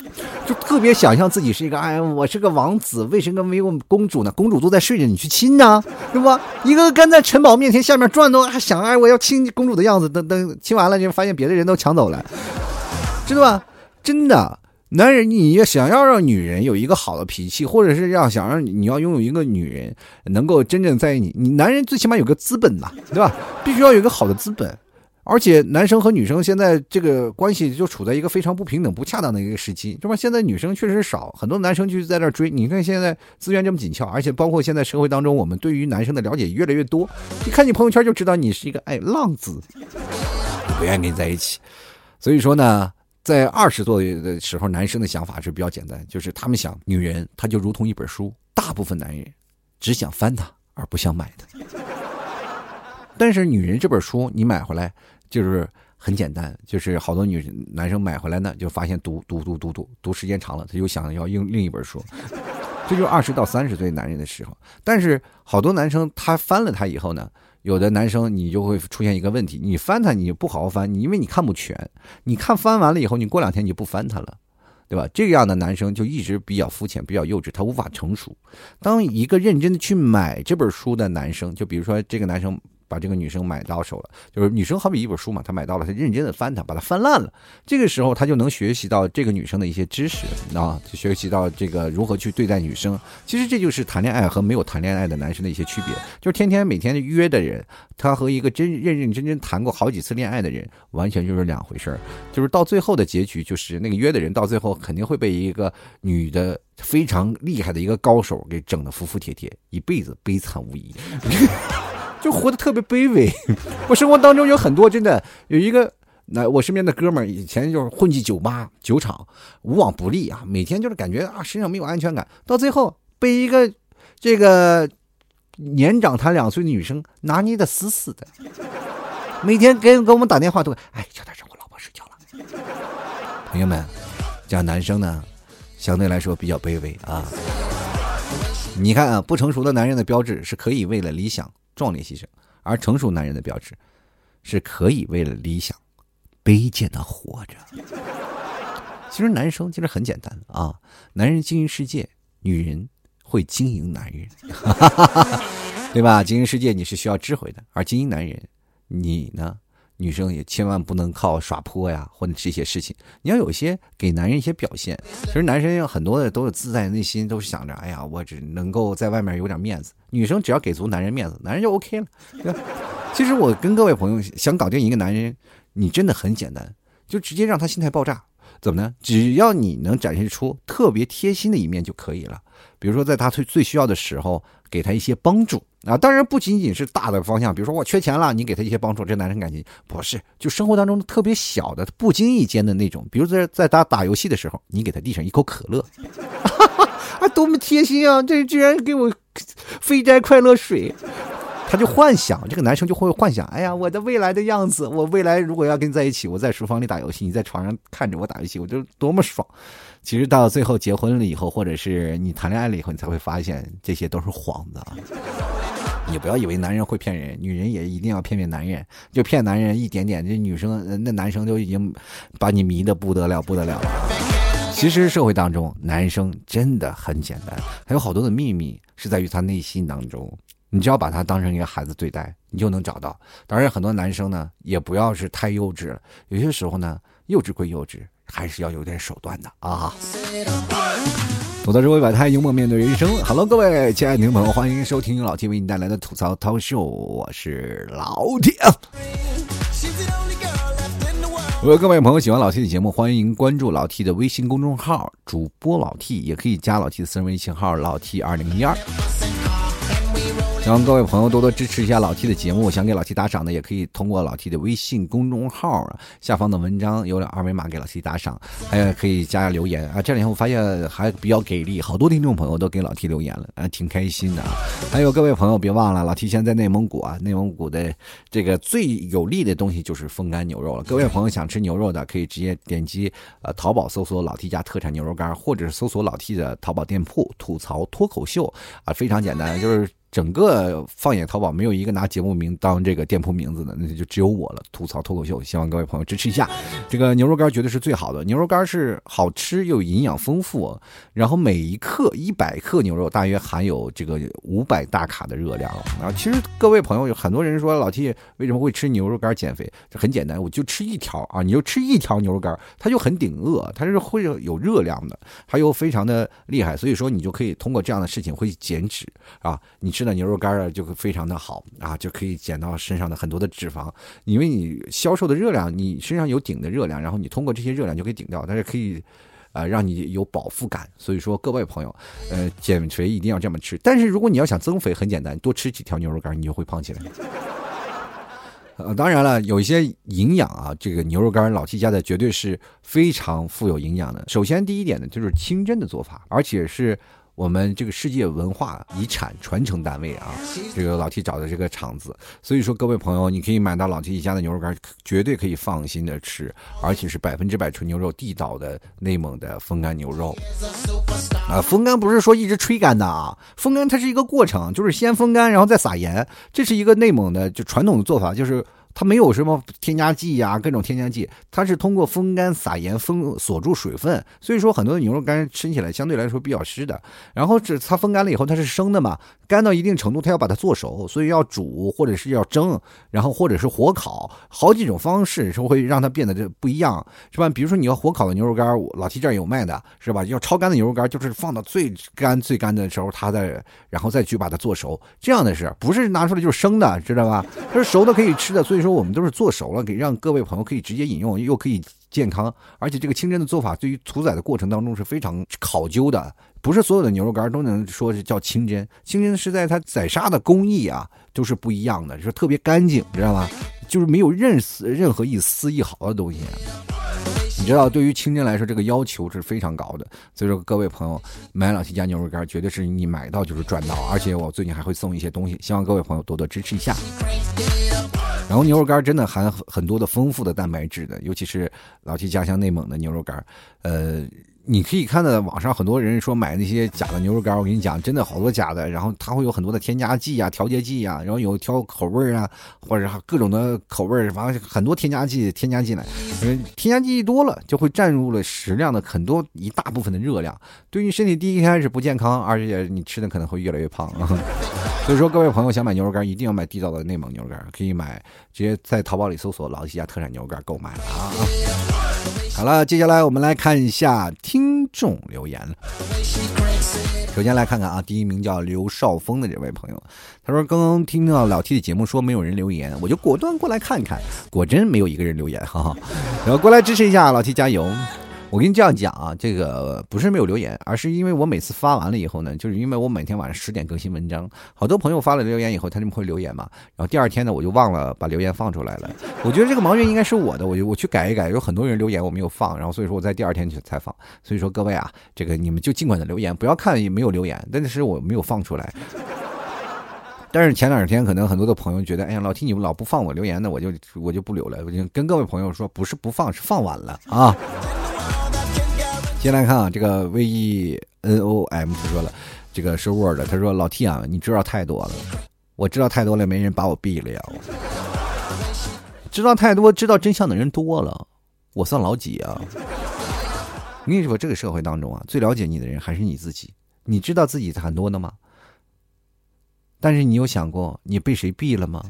就特别想象自己是一个哎，我是个王子，为什么没有公主呢？公主都在睡着，你去亲呢，对吧？一个跟在城堡面前下面转动，还想哎我要亲公主的样子，等等亲完了就发现别的人都抢走了，知道吧？真的。男人，你要想要让女人有一个好的脾气，或者是要想让你要拥有一个女人能够真正在意你，你男人最起码有个资本呐，对吧？必须要有一个好的资本。而且男生和女生现在这个关系就处在一个非常不平等、不恰当的一个时期，对吧？现在女生确实少，很多男生就是在那追。你看现在资源这么紧俏，而且包括现在社会当中，我们对于男生的了解越来越多。一看你朋友圈就知道你是一个哎浪子，不愿意跟你在一起。所以说呢。在二十多岁的时候，男生的想法是比较简单，就是他们想女人，她就如同一本书，大部分男人只想翻它，而不想买它。但是女人这本书你买回来就是很简单，就是好多女男生买回来呢，就发现读读读读读读时间长了，他就想要用另一本书。这就是二十到三十岁男人的时候，但是好多男生他翻了它以后呢。有的男生，你就会出现一个问题，你翻他，你不好好翻，你因为你看不全，你看翻完了以后，你过两天你就不翻他了，对吧？这样的男生就一直比较肤浅，比较幼稚，他无法成熟。当一个认真的去买这本书的男生，就比如说这个男生。把这个女生买到手了，就是女生好比一本书嘛，她买到了，她认真的翻它，把它翻烂了。这个时候她就能学习到这个女生的一些知识啊，学习到这个如何去对待女生。其实这就是谈恋爱和没有谈恋爱的男生的一些区别，就是天天每天约的人，他和一个真认认真真谈过好几次恋爱的人，完全就是两回事儿。就是到最后的结局，就是那个约的人到最后肯定会被一个女的非常厉害的一个高手给整的服服帖帖，一辈子悲惨无疑。就活得特别卑微。[laughs] 我生活当中有很多真的有一个，那我身边的哥们儿以前就是混迹酒吧、酒厂，无往不利啊，每天就是感觉啊身上没有安全感，到最后被一个这个年长他两岁的女生拿捏的死死的，[laughs] 每天给给我们打电话都哎小点声，我老婆睡觉了。朋友们，这样男生呢，相对来说比较卑微啊。你看啊，不成熟的男人的标志是可以为了理想。壮烈牺牲，而成熟男人的标志，是可以为了理想卑贱的活着。其实男生其实很简单啊，男人经营世界，女人会经营男人，[laughs] 对吧？经营世界你是需要智慧的，而经营男人，你呢？女生也千万不能靠耍泼呀，或者这些事情，你要有些给男人一些表现。其实男生有很多的都是自在内心，都是想着，哎呀，我只能够在外面有点面子。女生只要给足男人面子，男人就 OK 了。其实我跟各位朋友想搞定一个男人，你真的很简单，就直接让他心态爆炸。怎么呢？只要你能展现出特别贴心的一面就可以了。比如说，在他最最需要的时候，给他一些帮助啊。当然，不仅仅是大的方向，比如说我缺钱了，你给他一些帮助，这男生感情不是。就生活当中特别小的、不经意间的那种，比如在在他打游戏的时候，你给他递上一口可乐，[laughs] 啊，多么贴心啊！这居然给我飞斋快乐水。他就幻想，这个男生就会幻想，哎呀，我的未来的样子，我未来如果要跟你在一起，我在书房里打游戏，你在床上看着我打游戏，我就多么爽。其实到最后结婚了以后，或者是你谈恋爱了以后，你才会发现这些都是幌子。你不要以为男人会骗人，女人也一定要骗骗男人，就骗男人一点点，这女生那男生就已经把你迷的不得了不得了。其实社会当中，男生真的很简单，还有好多的秘密是在于他内心当中。你只要把他当成一个孩子对待，你就能找到。当然，很多男生呢，也不要是太幼稚。有些时候呢，幼稚归幼稚，还是要有点手段的啊。吐槽社会百态，幽默面对人生。Hello，各位亲爱的听众朋友，欢迎收听老 T 为你带来的吐槽涛秀，我是老 T。如果各位朋友喜欢老 T 的节目，欢迎关注老 T 的微信公众号，主播老 T，也可以加老 T 的私人微信号老 T 二零一二。希望各位朋友多多支持一下老 T 的节目，想给老 T 打赏的，也可以通过老 T 的微信公众号啊下方的文章有二维码给老 T 打赏，还有可以加下留言啊。这两天我发现还比较给力，好多听众朋友都给老 T 留言了，啊，挺开心的啊。还有各位朋友别忘了，老 T 现在内蒙古啊，内蒙古的这个最有利的东西就是风干牛肉了。各位朋友想吃牛肉的，可以直接点击呃淘宝搜索老 T 家特产牛肉干，或者是搜索老 T 的淘宝店铺吐槽脱口秀啊，非常简单，就是。整个放眼淘宝，没有一个拿节目名当这个店铺名字的，那就只有我了。吐槽脱口秀，希望各位朋友支持一下。这个牛肉干绝对是最好的，牛肉干是好吃又营养丰富，然后每一克一百克牛肉大约含有这个五百大卡的热量。啊，其实各位朋友有很多人说老 T 为什么会吃牛肉干减肥？很简单，我就吃一条啊，你就吃一条牛肉干，它就很顶饿，它是会有热量的，它又非常的厉害，所以说你就可以通过这样的事情会减脂啊，你吃。那牛肉干啊，就会非常的好啊，就可以减到身上的很多的脂肪，因为你消瘦的热量，你身上有顶的热量，然后你通过这些热量就可以顶掉，但是可以，呃，让你有饱腹感。所以说，各位朋友，呃，减肥一定要这么吃。但是如果你要想增肥，很简单，多吃几条牛肉干，你就会胖起来。呃，当然了，有一些营养啊，这个牛肉干老七家的绝对是非常富有营养的。首先第一点呢，就是清真的做法，而且是。我们这个世界文化遗产传承单位啊，这个老 T 找的这个厂子，所以说各位朋友，你可以买到老 T 一家的牛肉干，绝对可以放心的吃，而且是百分之百纯牛肉，地道的内蒙的风干牛肉。啊，风干不是说一直吹干的啊，风干它是一个过程，就是先风干，然后再撒盐，这是一个内蒙的就传统的做法，就是。它没有什么添加剂呀，各种添加剂，它是通过风干撒盐封锁住水分，所以说很多的牛肉干吃起来相对来说比较湿的。然后这它风干了以后，它是生的嘛，干到一定程度，它要把它做熟，所以要煮或者是要蒸，然后或者是火烤，好几种方式是会让它变得这不一样，是吧？比如说你要火烤的牛肉干，老提这儿有卖的，是吧？要超干的牛肉干，就是放到最干最干的时候，它再然后再去把它做熟，这样的是不是拿出来就是生的，知道吧？[laughs] 它是熟的可以吃的，所以。说我们都是做熟了，给让各位朋友可以直接饮用，又可以健康，而且这个清真的做法对于屠宰的过程当中是非常考究的，不是所有的牛肉干都能说是叫清真。清真是在它宰杀的工艺啊，都是不一样的，就是特别干净，知道吗？就是没有任丝任何一丝一毫的东西。你知道，对于清真来说，这个要求是非常高的。所以说，各位朋友买老七家牛肉干，绝对是你买到就是赚到，而且我最近还会送一些东西，希望各位朋友多多支持一下。然后牛肉干真的含很多的丰富的蛋白质的，尤其是老七家乡内蒙的牛肉干，呃。你可以看到网上很多人说买那些假的牛肉干，我跟你讲，真的好多假的，然后它会有很多的添加剂啊、调节剂啊，然后有调口味啊，或者各种的口味，反正很多添加剂添加进来，添加剂多了就会占入了食量的很多一大部分的热量，对于身体第一开始不健康，而且你吃的可能会越来越胖啊。[laughs] 所以说，各位朋友想买牛肉干，一定要买地道的内蒙牛肉干，可以买直接在淘宝里搜索“老西家特产牛肉干”购买啊。好了，接下来我们来看一下听众留言。首先来看看啊，第一名叫刘少峰的这位朋友，他说刚刚听到老 T 的节目说没有人留言，我就果断过来看看，果真没有一个人留言，哈哈，然后过来支持一下老 T 加油。我跟你这样讲啊，这个不是没有留言，而是因为我每次发完了以后呢，就是因为我每天晚上十点更新文章，好多朋友发了留言以后，他就会留言嘛，然后第二天呢，我就忘了把留言放出来了。我觉得这个盲源应该是我的，我就我去改一改，有很多人留言我没有放，然后所以说我在第二天去采访。所以说各位啊，这个你们就尽管的留言，不要看也没有留言，但是我没有放出来。但是前两天可能很多的朋友觉得，哎呀，老听你们老不放我留言呢，我就我就不留了。我就跟各位朋友说，不是不放，是放晚了啊。先来看啊，这个 V E N O M 他说了，这个是 Word，他说老 T 啊，你知道太多了，我知道太多了，没人把我毙了呀。知道太多，知道真相的人多了，我算老几啊？我跟你说，这个社会当中啊，最了解你的人还是你自己。你知道自己很多的吗？但是你有想过你被谁毙了吗？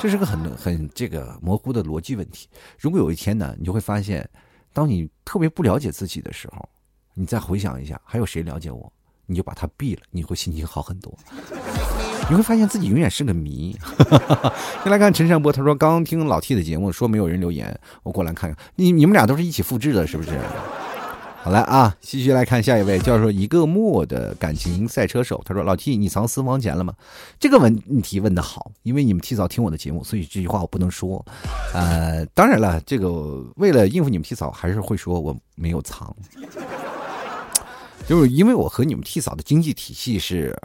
这是个很很这个模糊的逻辑问题。如果有一天呢，你就会发现，当你特别不了解自己的时候，你再回想一下，还有谁了解我？你就把他毙了，你会心情好很多。你会发现自己永远是个谜。[laughs] 先来看陈善波，他说刚听老 T 的节目，说没有人留言，我过来看看。你你们俩都是一起复制的，是不是？好了啊，继续来看下一位，叫做一个墨的感情赛车手。他说：“老 T，你藏私房钱了吗？”这个问题问的好，因为你们提早听我的节目，所以这句话我不能说。呃，当然了，这个为了应付你们提早，还是会说我没有藏，就是因为我和你们提早的经济体系是。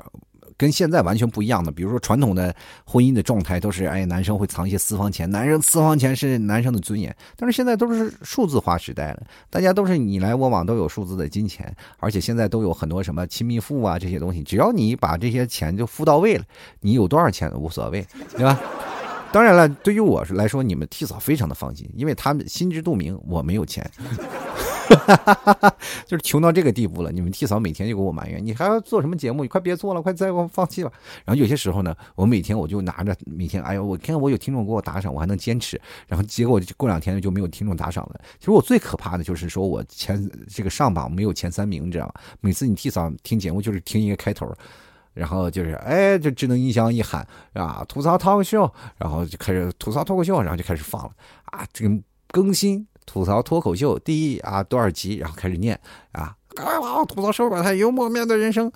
跟现在完全不一样的，比如说传统的婚姻的状态都是，哎，男生会藏一些私房钱，男生私房钱是男生的尊严。但是现在都是数字化时代了，大家都是你来我往，都有数字的金钱，而且现在都有很多什么亲密付啊这些东西，只要你把这些钱就付到位了，你有多少钱无所谓，对吧？当然了，对于我来说，你们替嫂非常的放心，因为他们心知肚明，我没有钱。哈哈哈哈就是穷到这个地步了，你们替嫂每天就给我埋怨，你还要做什么节目？你快别做了，快再给我放弃吧。然后有些时候呢，我每天我就拿着每天，哎呦，我看我有听众给我打赏，我还能坚持。然后结果过两天就没有听众打赏了。其实我最可怕的就是说我前这个上榜没有前三名，你知道吗？每次你替嫂听节目就是听一个开头，然后就是哎，这智能音箱一喊啊，吐槽脱口秀，然后就开始吐槽脱口秀，然后就开始放了啊，这个更新。吐槽脱口秀第一啊多少集？然后开始念啊，吐槽社会百态，幽默面对人生。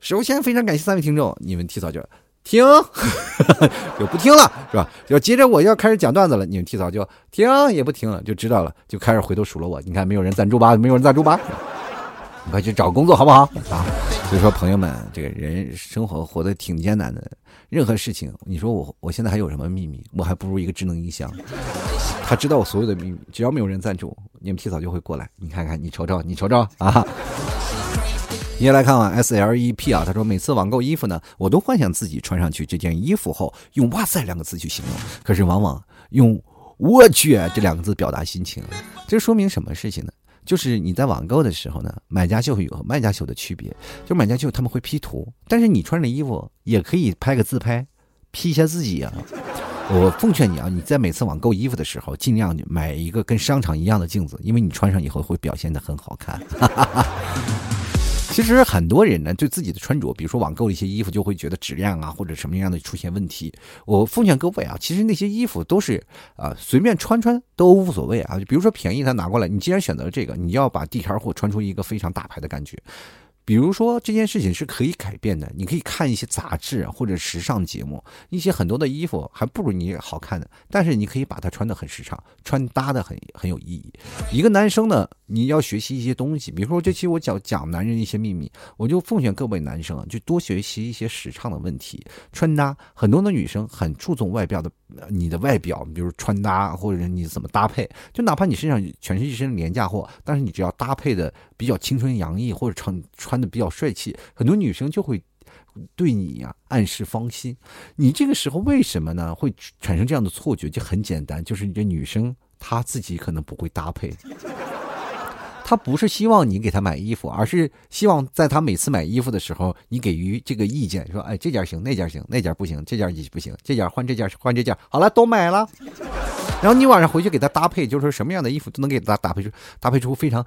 首先非常感谢三位听众，你们提早就听，[laughs] 就不听了是吧？就接着我要开始讲段子了，你们提早就听也不听了，就知道了，就开始回头数落我。你看没有人赞助吧？没有人赞助吧？你快去找工作好不好啊？所以说朋友们，这个人生活活得挺艰难的。任何事情，你说我我现在还有什么秘密？我还不如一个智能音箱。他知道我所有的秘密，只要没有人赞助，你们提早就会过来。你看看，你瞅瞅，你瞅瞅啊！你也来看啊，S L E P 啊，他说每次网购衣服呢，我都幻想自己穿上去这件衣服后，用“哇塞”两个字去形容，可是往往用“我去”这两个字表达心情。这说明什么事情呢？就是你在网购的时候呢，买家秀有和卖家秀的区别。就买家秀他们会 P 图，但是你穿着衣服也可以拍个自拍，P 一下自己啊。我奉劝你啊，你在每次网购衣服的时候，尽量买一个跟商场一样的镜子，因为你穿上以后会表现的很好看。[laughs] 其实很多人呢，对自己的穿着，比如说网购一些衣服，就会觉得质量啊或者什么样的出现问题。我奉劝各位啊，其实那些衣服都是啊随便穿穿都无所谓啊。就比如说便宜，他拿过来，你既然选择了这个，你要把地摊货穿出一个非常大牌的感觉。比如说这件事情是可以改变的，你可以看一些杂志或者时尚节目，一些很多的衣服还不如你好看的，但是你可以把它穿的很时尚，穿搭的很很有意义。一个男生呢，你要学习一些东西，比如说这期我讲讲男人一些秘密，我就奉劝各位男生啊，就多学习一些时尚的问题，穿搭。很多的女生很注重外表的，你的外表，比如穿搭或者你怎么搭配，就哪怕你身上全是一身廉价货，但是你只要搭配的比较青春洋溢或者穿穿。的比较帅气，很多女生就会对你呀暗示芳心。你这个时候为什么呢？会产生这样的错觉？就很简单，就是你这女生她自己可能不会搭配，她不是希望你给她买衣服，而是希望在她每次买衣服的时候，你给予这个意见，说：“哎，这件行，那件行，那件不行，这件不行，这件换这件换这件，好了，都买了。”然后你晚上回去给她搭配，就是说什么样的衣服都能给她搭配出搭配出非常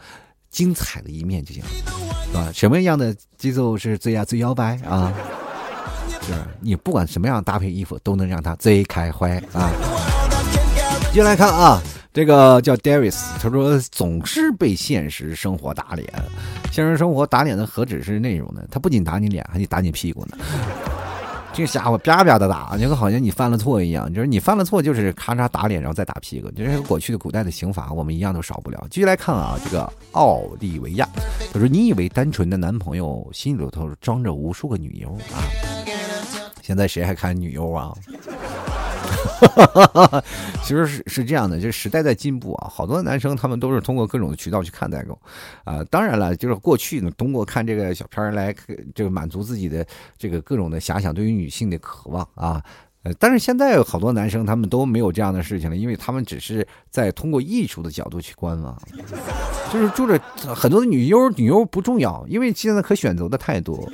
精彩的一面就行了。啊，什么样的节奏是最呀最摇摆啊？是你不管什么样搭配衣服，都能让他最开怀啊！接下来看啊，这个叫 Darius，他说总是被现实生活打脸，现实生活打脸的何止是内容呢？他不仅打你脸，还得打你屁股呢。这家伙啪啪的打，就好像你犯了错一样。就是你犯了错，就是咔嚓打脸，然后再打屁股。就是过去的古代的刑法，我们一样都少不了。继续来看啊，这个奥利维亚，他说：“你以为单纯的男朋友心里头装着无数个女优啊？现在谁还看女优啊？” [laughs] 其实是是这样的，就是时代在进步啊，好多男生他们都是通过各种的渠道去看代购啊。当然了，就是过去呢，通过看这个小片儿来这个满足自己的这个各种的遐想，对于女性的渴望啊。呃，但是现在好多男生他们都没有这样的事情了，因为他们只是在通过艺术的角度去观望，就是住着很多的女优，女优不重要，因为现在可选择的太多。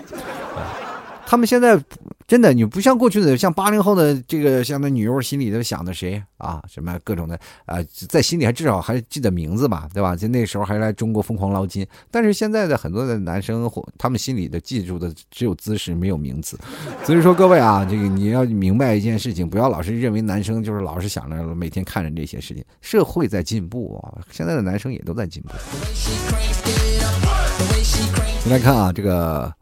他们现在真的，你不像过去的，像八零后的这个，像那女优心里都想的谁啊？什么各种的啊，在心里还至少还记得名字吧，对吧？就那时候还来中国疯狂捞金。但是现在的很多的男生，他们心里的记住的只有姿势，没有名字。所以说各位啊，这个你要明白一件事情，不要老是认为男生就是老是想着每天看着这些事情。社会在进步啊，现在的男生也都在进步。你来看啊，这个。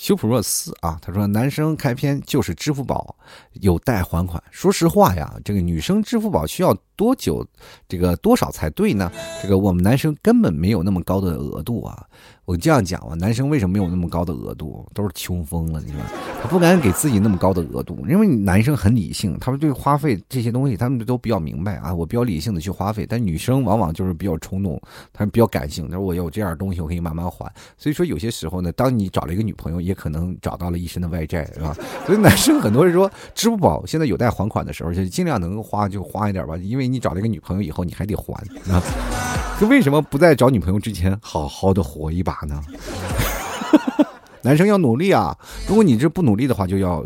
修普若斯啊，他说：“男生开篇就是支付宝有待还款。说实话呀，这个女生支付宝需要多久，这个多少才对呢？这个我们男生根本没有那么高的额度啊。”我这样讲吧，男生为什么没有那么高的额度？都是穷疯了，你说他不敢给自己那么高的额度，因为男生很理性，他们对花费这些东西，他们都比较明白啊。我比较理性的去花费，但女生往往就是比较冲动，他们比较感性。他说我有这样东西，我可以慢慢还。所以说有些时候呢，当你找了一个女朋友，也可能找到了一身的外债，是吧？所以男生很多人说，支付宝现在有贷还款的时候，就尽量能花就花一点吧，因为 [laughs] 你找了一个女朋友以后，你还得还啊。就为什么不在找女朋友之前好好的活一把呢？[laughs] 男生要努力啊！如果你这不努力的话，就要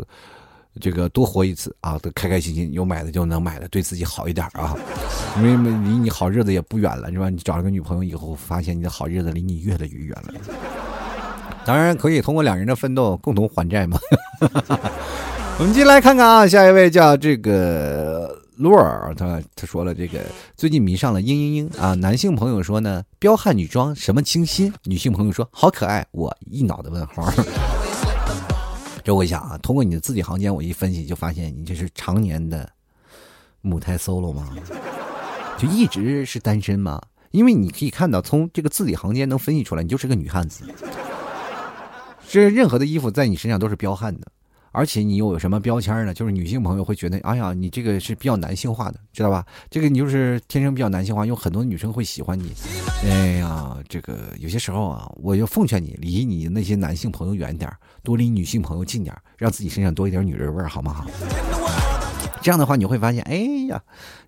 这个多活一次啊！都开开心心，有买的就能买的，对自己好一点啊！因为离你好日子也不远了，是吧？你找了个女朋友以后，发现你的好日子离你越来越远了。当然可以通过两人的奋斗共同还债嘛。[laughs] 我们进来看看啊，下一位叫这个。洛尔他他说了这个最近迷上了嘤嘤嘤啊，男性朋友说呢彪悍女装什么清新，女性朋友说好可爱，我一脑袋问号。[laughs] 这我想啊，通过你的字里行间，我一分析就发现你这是常年的母胎 solo 吗？就一直是单身吗？因为你可以看到从这个字里行间能分析出来，你就是个女汉子，这任何的衣服在你身上都是彪悍的。而且你又有什么标签呢？就是女性朋友会觉得，哎呀，你这个是比较男性化的，知道吧？这个你就是天生比较男性化，有很多女生会喜欢你。哎呀，这个有些时候啊，我就奉劝你离你那些男性朋友远点多离女性朋友近点让自己身上多一点女人味儿，好吗？这样的话，你会发现，哎呀，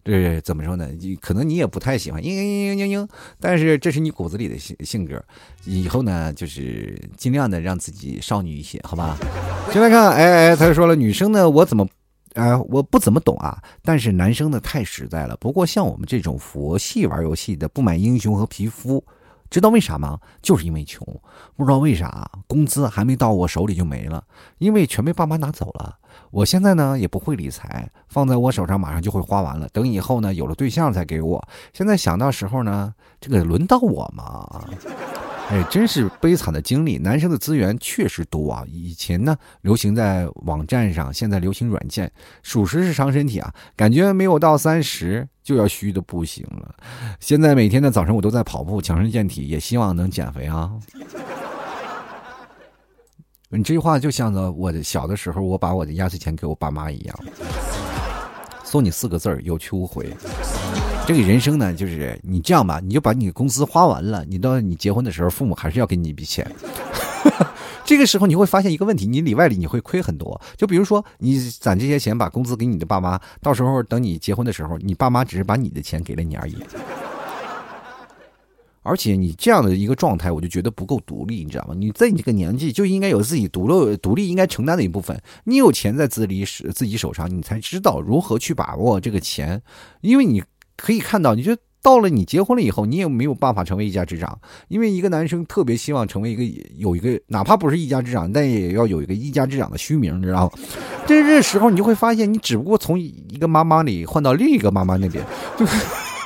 这怎么说呢？你可能你也不太喜欢嘤嘤嘤嘤嘤，但是这是你骨子里的性性格。以后呢，就是尽量的让自己少女一些，好吧？[laughs] 先来看，哎哎，他说了，女生呢，我怎么，啊，我不怎么懂啊。但是男生呢，太实在了。不过像我们这种佛系玩游戏的，不买英雄和皮肤。知道为啥吗？就是因为穷，不知道为啥，工资还没到我手里就没了，因为全被爸妈拿走了。我现在呢也不会理财，放在我手上马上就会花完了。等以后呢有了对象再给我。现在想到时候呢，这个轮到我吗？哎，真是悲惨的经历。男生的资源确实多啊，以前呢流行在网站上，现在流行软件，属实是伤身体啊。感觉没有到三十就要虚的不行了。现在每天的早晨我都在跑步，强身健体，也希望能减肥啊。你这句话就像着我的小的时候，我把我的压岁钱给我爸妈一样，送你四个字儿：有去无回。这个人生呢，就是你这样吧，你就把你的工资花完了，你到你结婚的时候，父母还是要给你一笔钱。[laughs] 这个时候你会发现一个问题，你里外里你会亏很多。就比如说，你攒这些钱把工资给你的爸妈，到时候等你结婚的时候，你爸妈只是把你的钱给了你而已。而且你这样的一个状态，我就觉得不够独立，你知道吗？你在你这个年纪就应该有自己独立、独立应该承担的一部分。你有钱在自己手自己手上，你才知道如何去把握这个钱，因为你。可以看到，你就到了你结婚了以后，你也没有办法成为一家之长，因为一个男生特别希望成为一个有一个，哪怕不是一家之长，但也要有一个一家之长的虚名，你知道吗？这这时候你就会发现，你只不过从一个妈妈里换到另一个妈妈那边，就。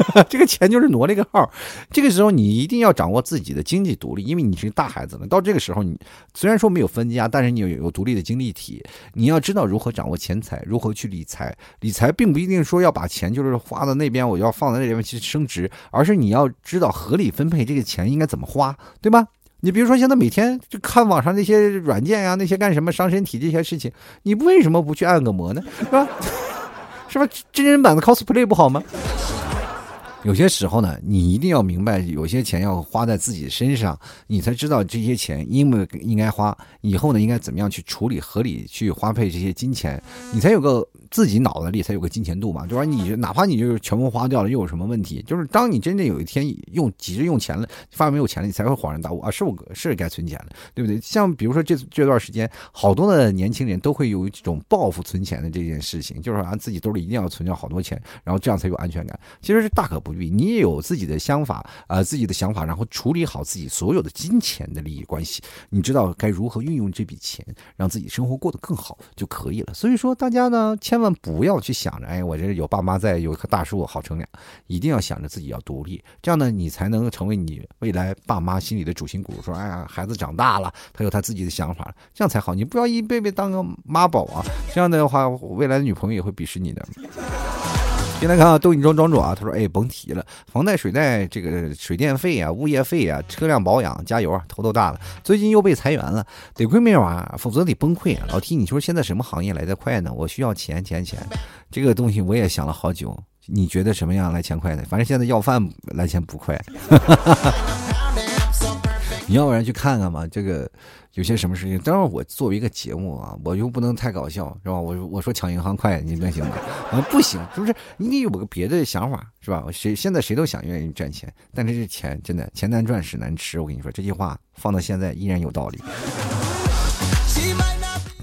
[laughs] 这个钱就是挪了一个号，这个时候你一定要掌握自己的经济独立，因为你是大孩子了。到这个时候，你虽然说没有分家，但是你有有独立的经济体，你要知道如何掌握钱财，如何去理财。理财并不一定说要把钱就是花到那边，我要放在那边去升值，而是你要知道合理分配这个钱应该怎么花，对吧？你比如说现在每天就看网上那些软件呀，那些干什么伤身体这些事情，你为什么不去按个摩呢？是吧？[laughs] 是吧？真人版的 cosplay 不好吗？有些时候呢，你一定要明白，有些钱要花在自己身上，你才知道这些钱应不应该花，以后呢应该怎么样去处理，合理去花费这些金钱，你才有个自己脑子里才有个金钱度嘛。就说你哪怕你就是全部花掉了，又有什么问题？就是当你真正有一天用急着用钱了，发现没有钱了，你才会恍然大悟啊，是我是该存钱了，对不对？像比如说这这段时间，好多的年轻人都会有一种报复存钱的这件事情，就是说自己兜里一定要存掉好多钱，然后这样才有安全感。其实是大可不必。你也有自己的想法啊，自己的想法，然后处理好自己所有的金钱的利益关系，你知道该如何运用这笔钱，让自己生活过得更好就可以了。所以说，大家呢千万万不要去想着，哎，我这有爸妈在，有一棵大树好乘凉，一定要想着自己要独立，这样呢，你才能成为你未来爸妈心里的主心骨。说，哎呀，孩子长大了，他有他自己的想法，这样才好。你不要一辈辈当个妈宝啊，这样的话，未来的女朋友也会鄙视你的。先来看啊，豆影庄庄主啊，他说：“哎，甭提了，房贷、水贷，这个水电费啊、物业费啊、车辆保养、加油啊，头都大了。最近又被裁员了，得亏没有啊，否则得崩溃啊。老 T，你说现在什么行业来得快呢？我需要钱，钱，钱。这个东西我也想了好久。你觉得什么样来钱快呢？反正现在要饭来钱不快。[laughs] 你要不然去看看吧，这个。”有些什么事情，当然我作为一个节目啊，我又不能太搞笑，是吧？我我说抢银行快，你能行吗？[laughs] 啊，不行，是不是？你得有个别的想法，是吧？谁现在谁都想愿意赚钱，但是这钱真的钱难赚，屎难吃。我跟你说这句话放到现在依然有道理。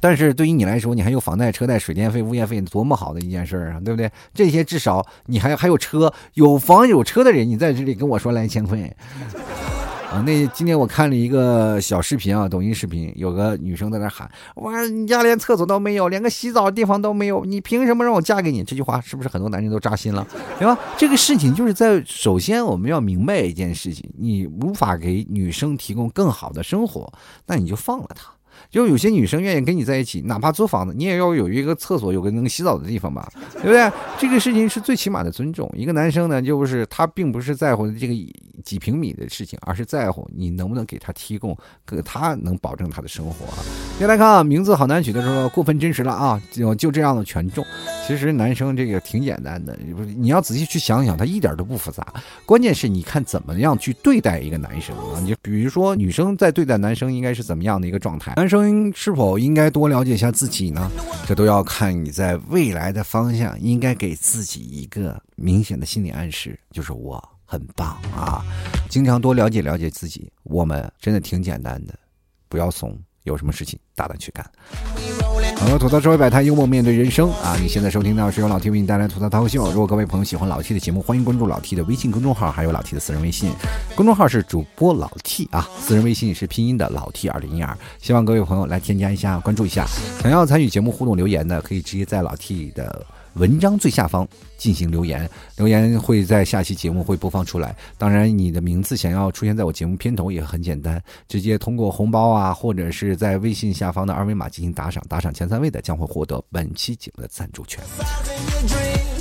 但是对于你来说，你还有房贷、车贷、水电费、物业费，多么好的一件事儿啊，对不对？这些至少你还还有车，有房有车的人，你在这里跟我说来钱快。啊，那今天我看了一个小视频啊，抖音视频，有个女生在那喊：“哇，你家连厕所都没有，连个洗澡的地方都没有，你凭什么让我嫁给你？”这句话是不是很多男人都扎心了，对吧？这个事情就是在首先我们要明白一件事情：你无法给女生提供更好的生活，那你就放了她。就有些女生愿意跟你在一起，哪怕租房子，你也要有一个厕所，有个能洗澡的地方吧，对不对？这个事情是最起码的尊重。一个男生呢，就是他并不是在乎这个几平米的事情，而是在乎你能不能给他提供，给他能保证他的生活。先来看啊，名字好难取的时候过分真实了啊，就就这样的权重。其实男生这个挺简单的，不你要仔细去想想，他一点都不复杂。关键是你看怎么样去对待一个男生啊？你比如说女生在对待男生应该是怎么样的一个状态？男生是否应该多了解一下自己呢？这都要看你在未来的方向，应该给自己一个明显的心理暗示，就是我很棒啊！经常多了解了解自己，我们真的挺简单的，不要怂，有什么事情大胆去干。好了，吐槽社会百态，幽默面对人生啊！你现在收听到是由老 T 为你带来吐槽脱口秀。如果各位朋友喜欢老 T 的节目，欢迎关注老 T 的微信公众号，还有老 T 的私人微信。公众号是主播老 T 啊，私人微信是拼音的老 T 二零一二。希望各位朋友来添加一下，关注一下。想要参与节目互动留言的，可以直接在老 T 的。文章最下方进行留言，留言会在下期节目会播放出来。当然，你的名字想要出现在我节目片头也很简单，直接通过红包啊，或者是在微信下方的二维码进行打赏，打赏前三位的将会获得本期节目的赞助权。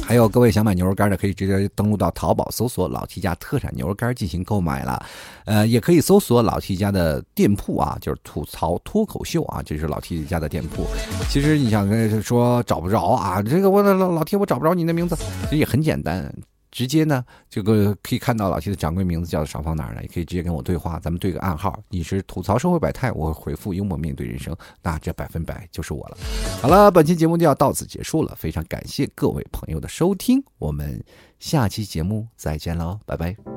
还有各位想买牛肉干的，可以直接登录到淘宝搜索“老七家特产牛肉干”进行购买了。呃，也可以搜索老七家的店铺啊，就是吐槽脱口秀啊，这是老七家的店铺。其实你想跟说找不着啊，这个我老老七我找不着你的名字，其实也很简单。直接呢，这个可以看到老七的掌柜名字叫做少放哪儿呢？也可以直接跟我对话，咱们对个暗号。你是吐槽社会百态，我回复幽默面对人生，那这百分百就是我了。好了，本期节目就要到此结束了，非常感谢各位朋友的收听，我们下期节目再见喽，拜拜。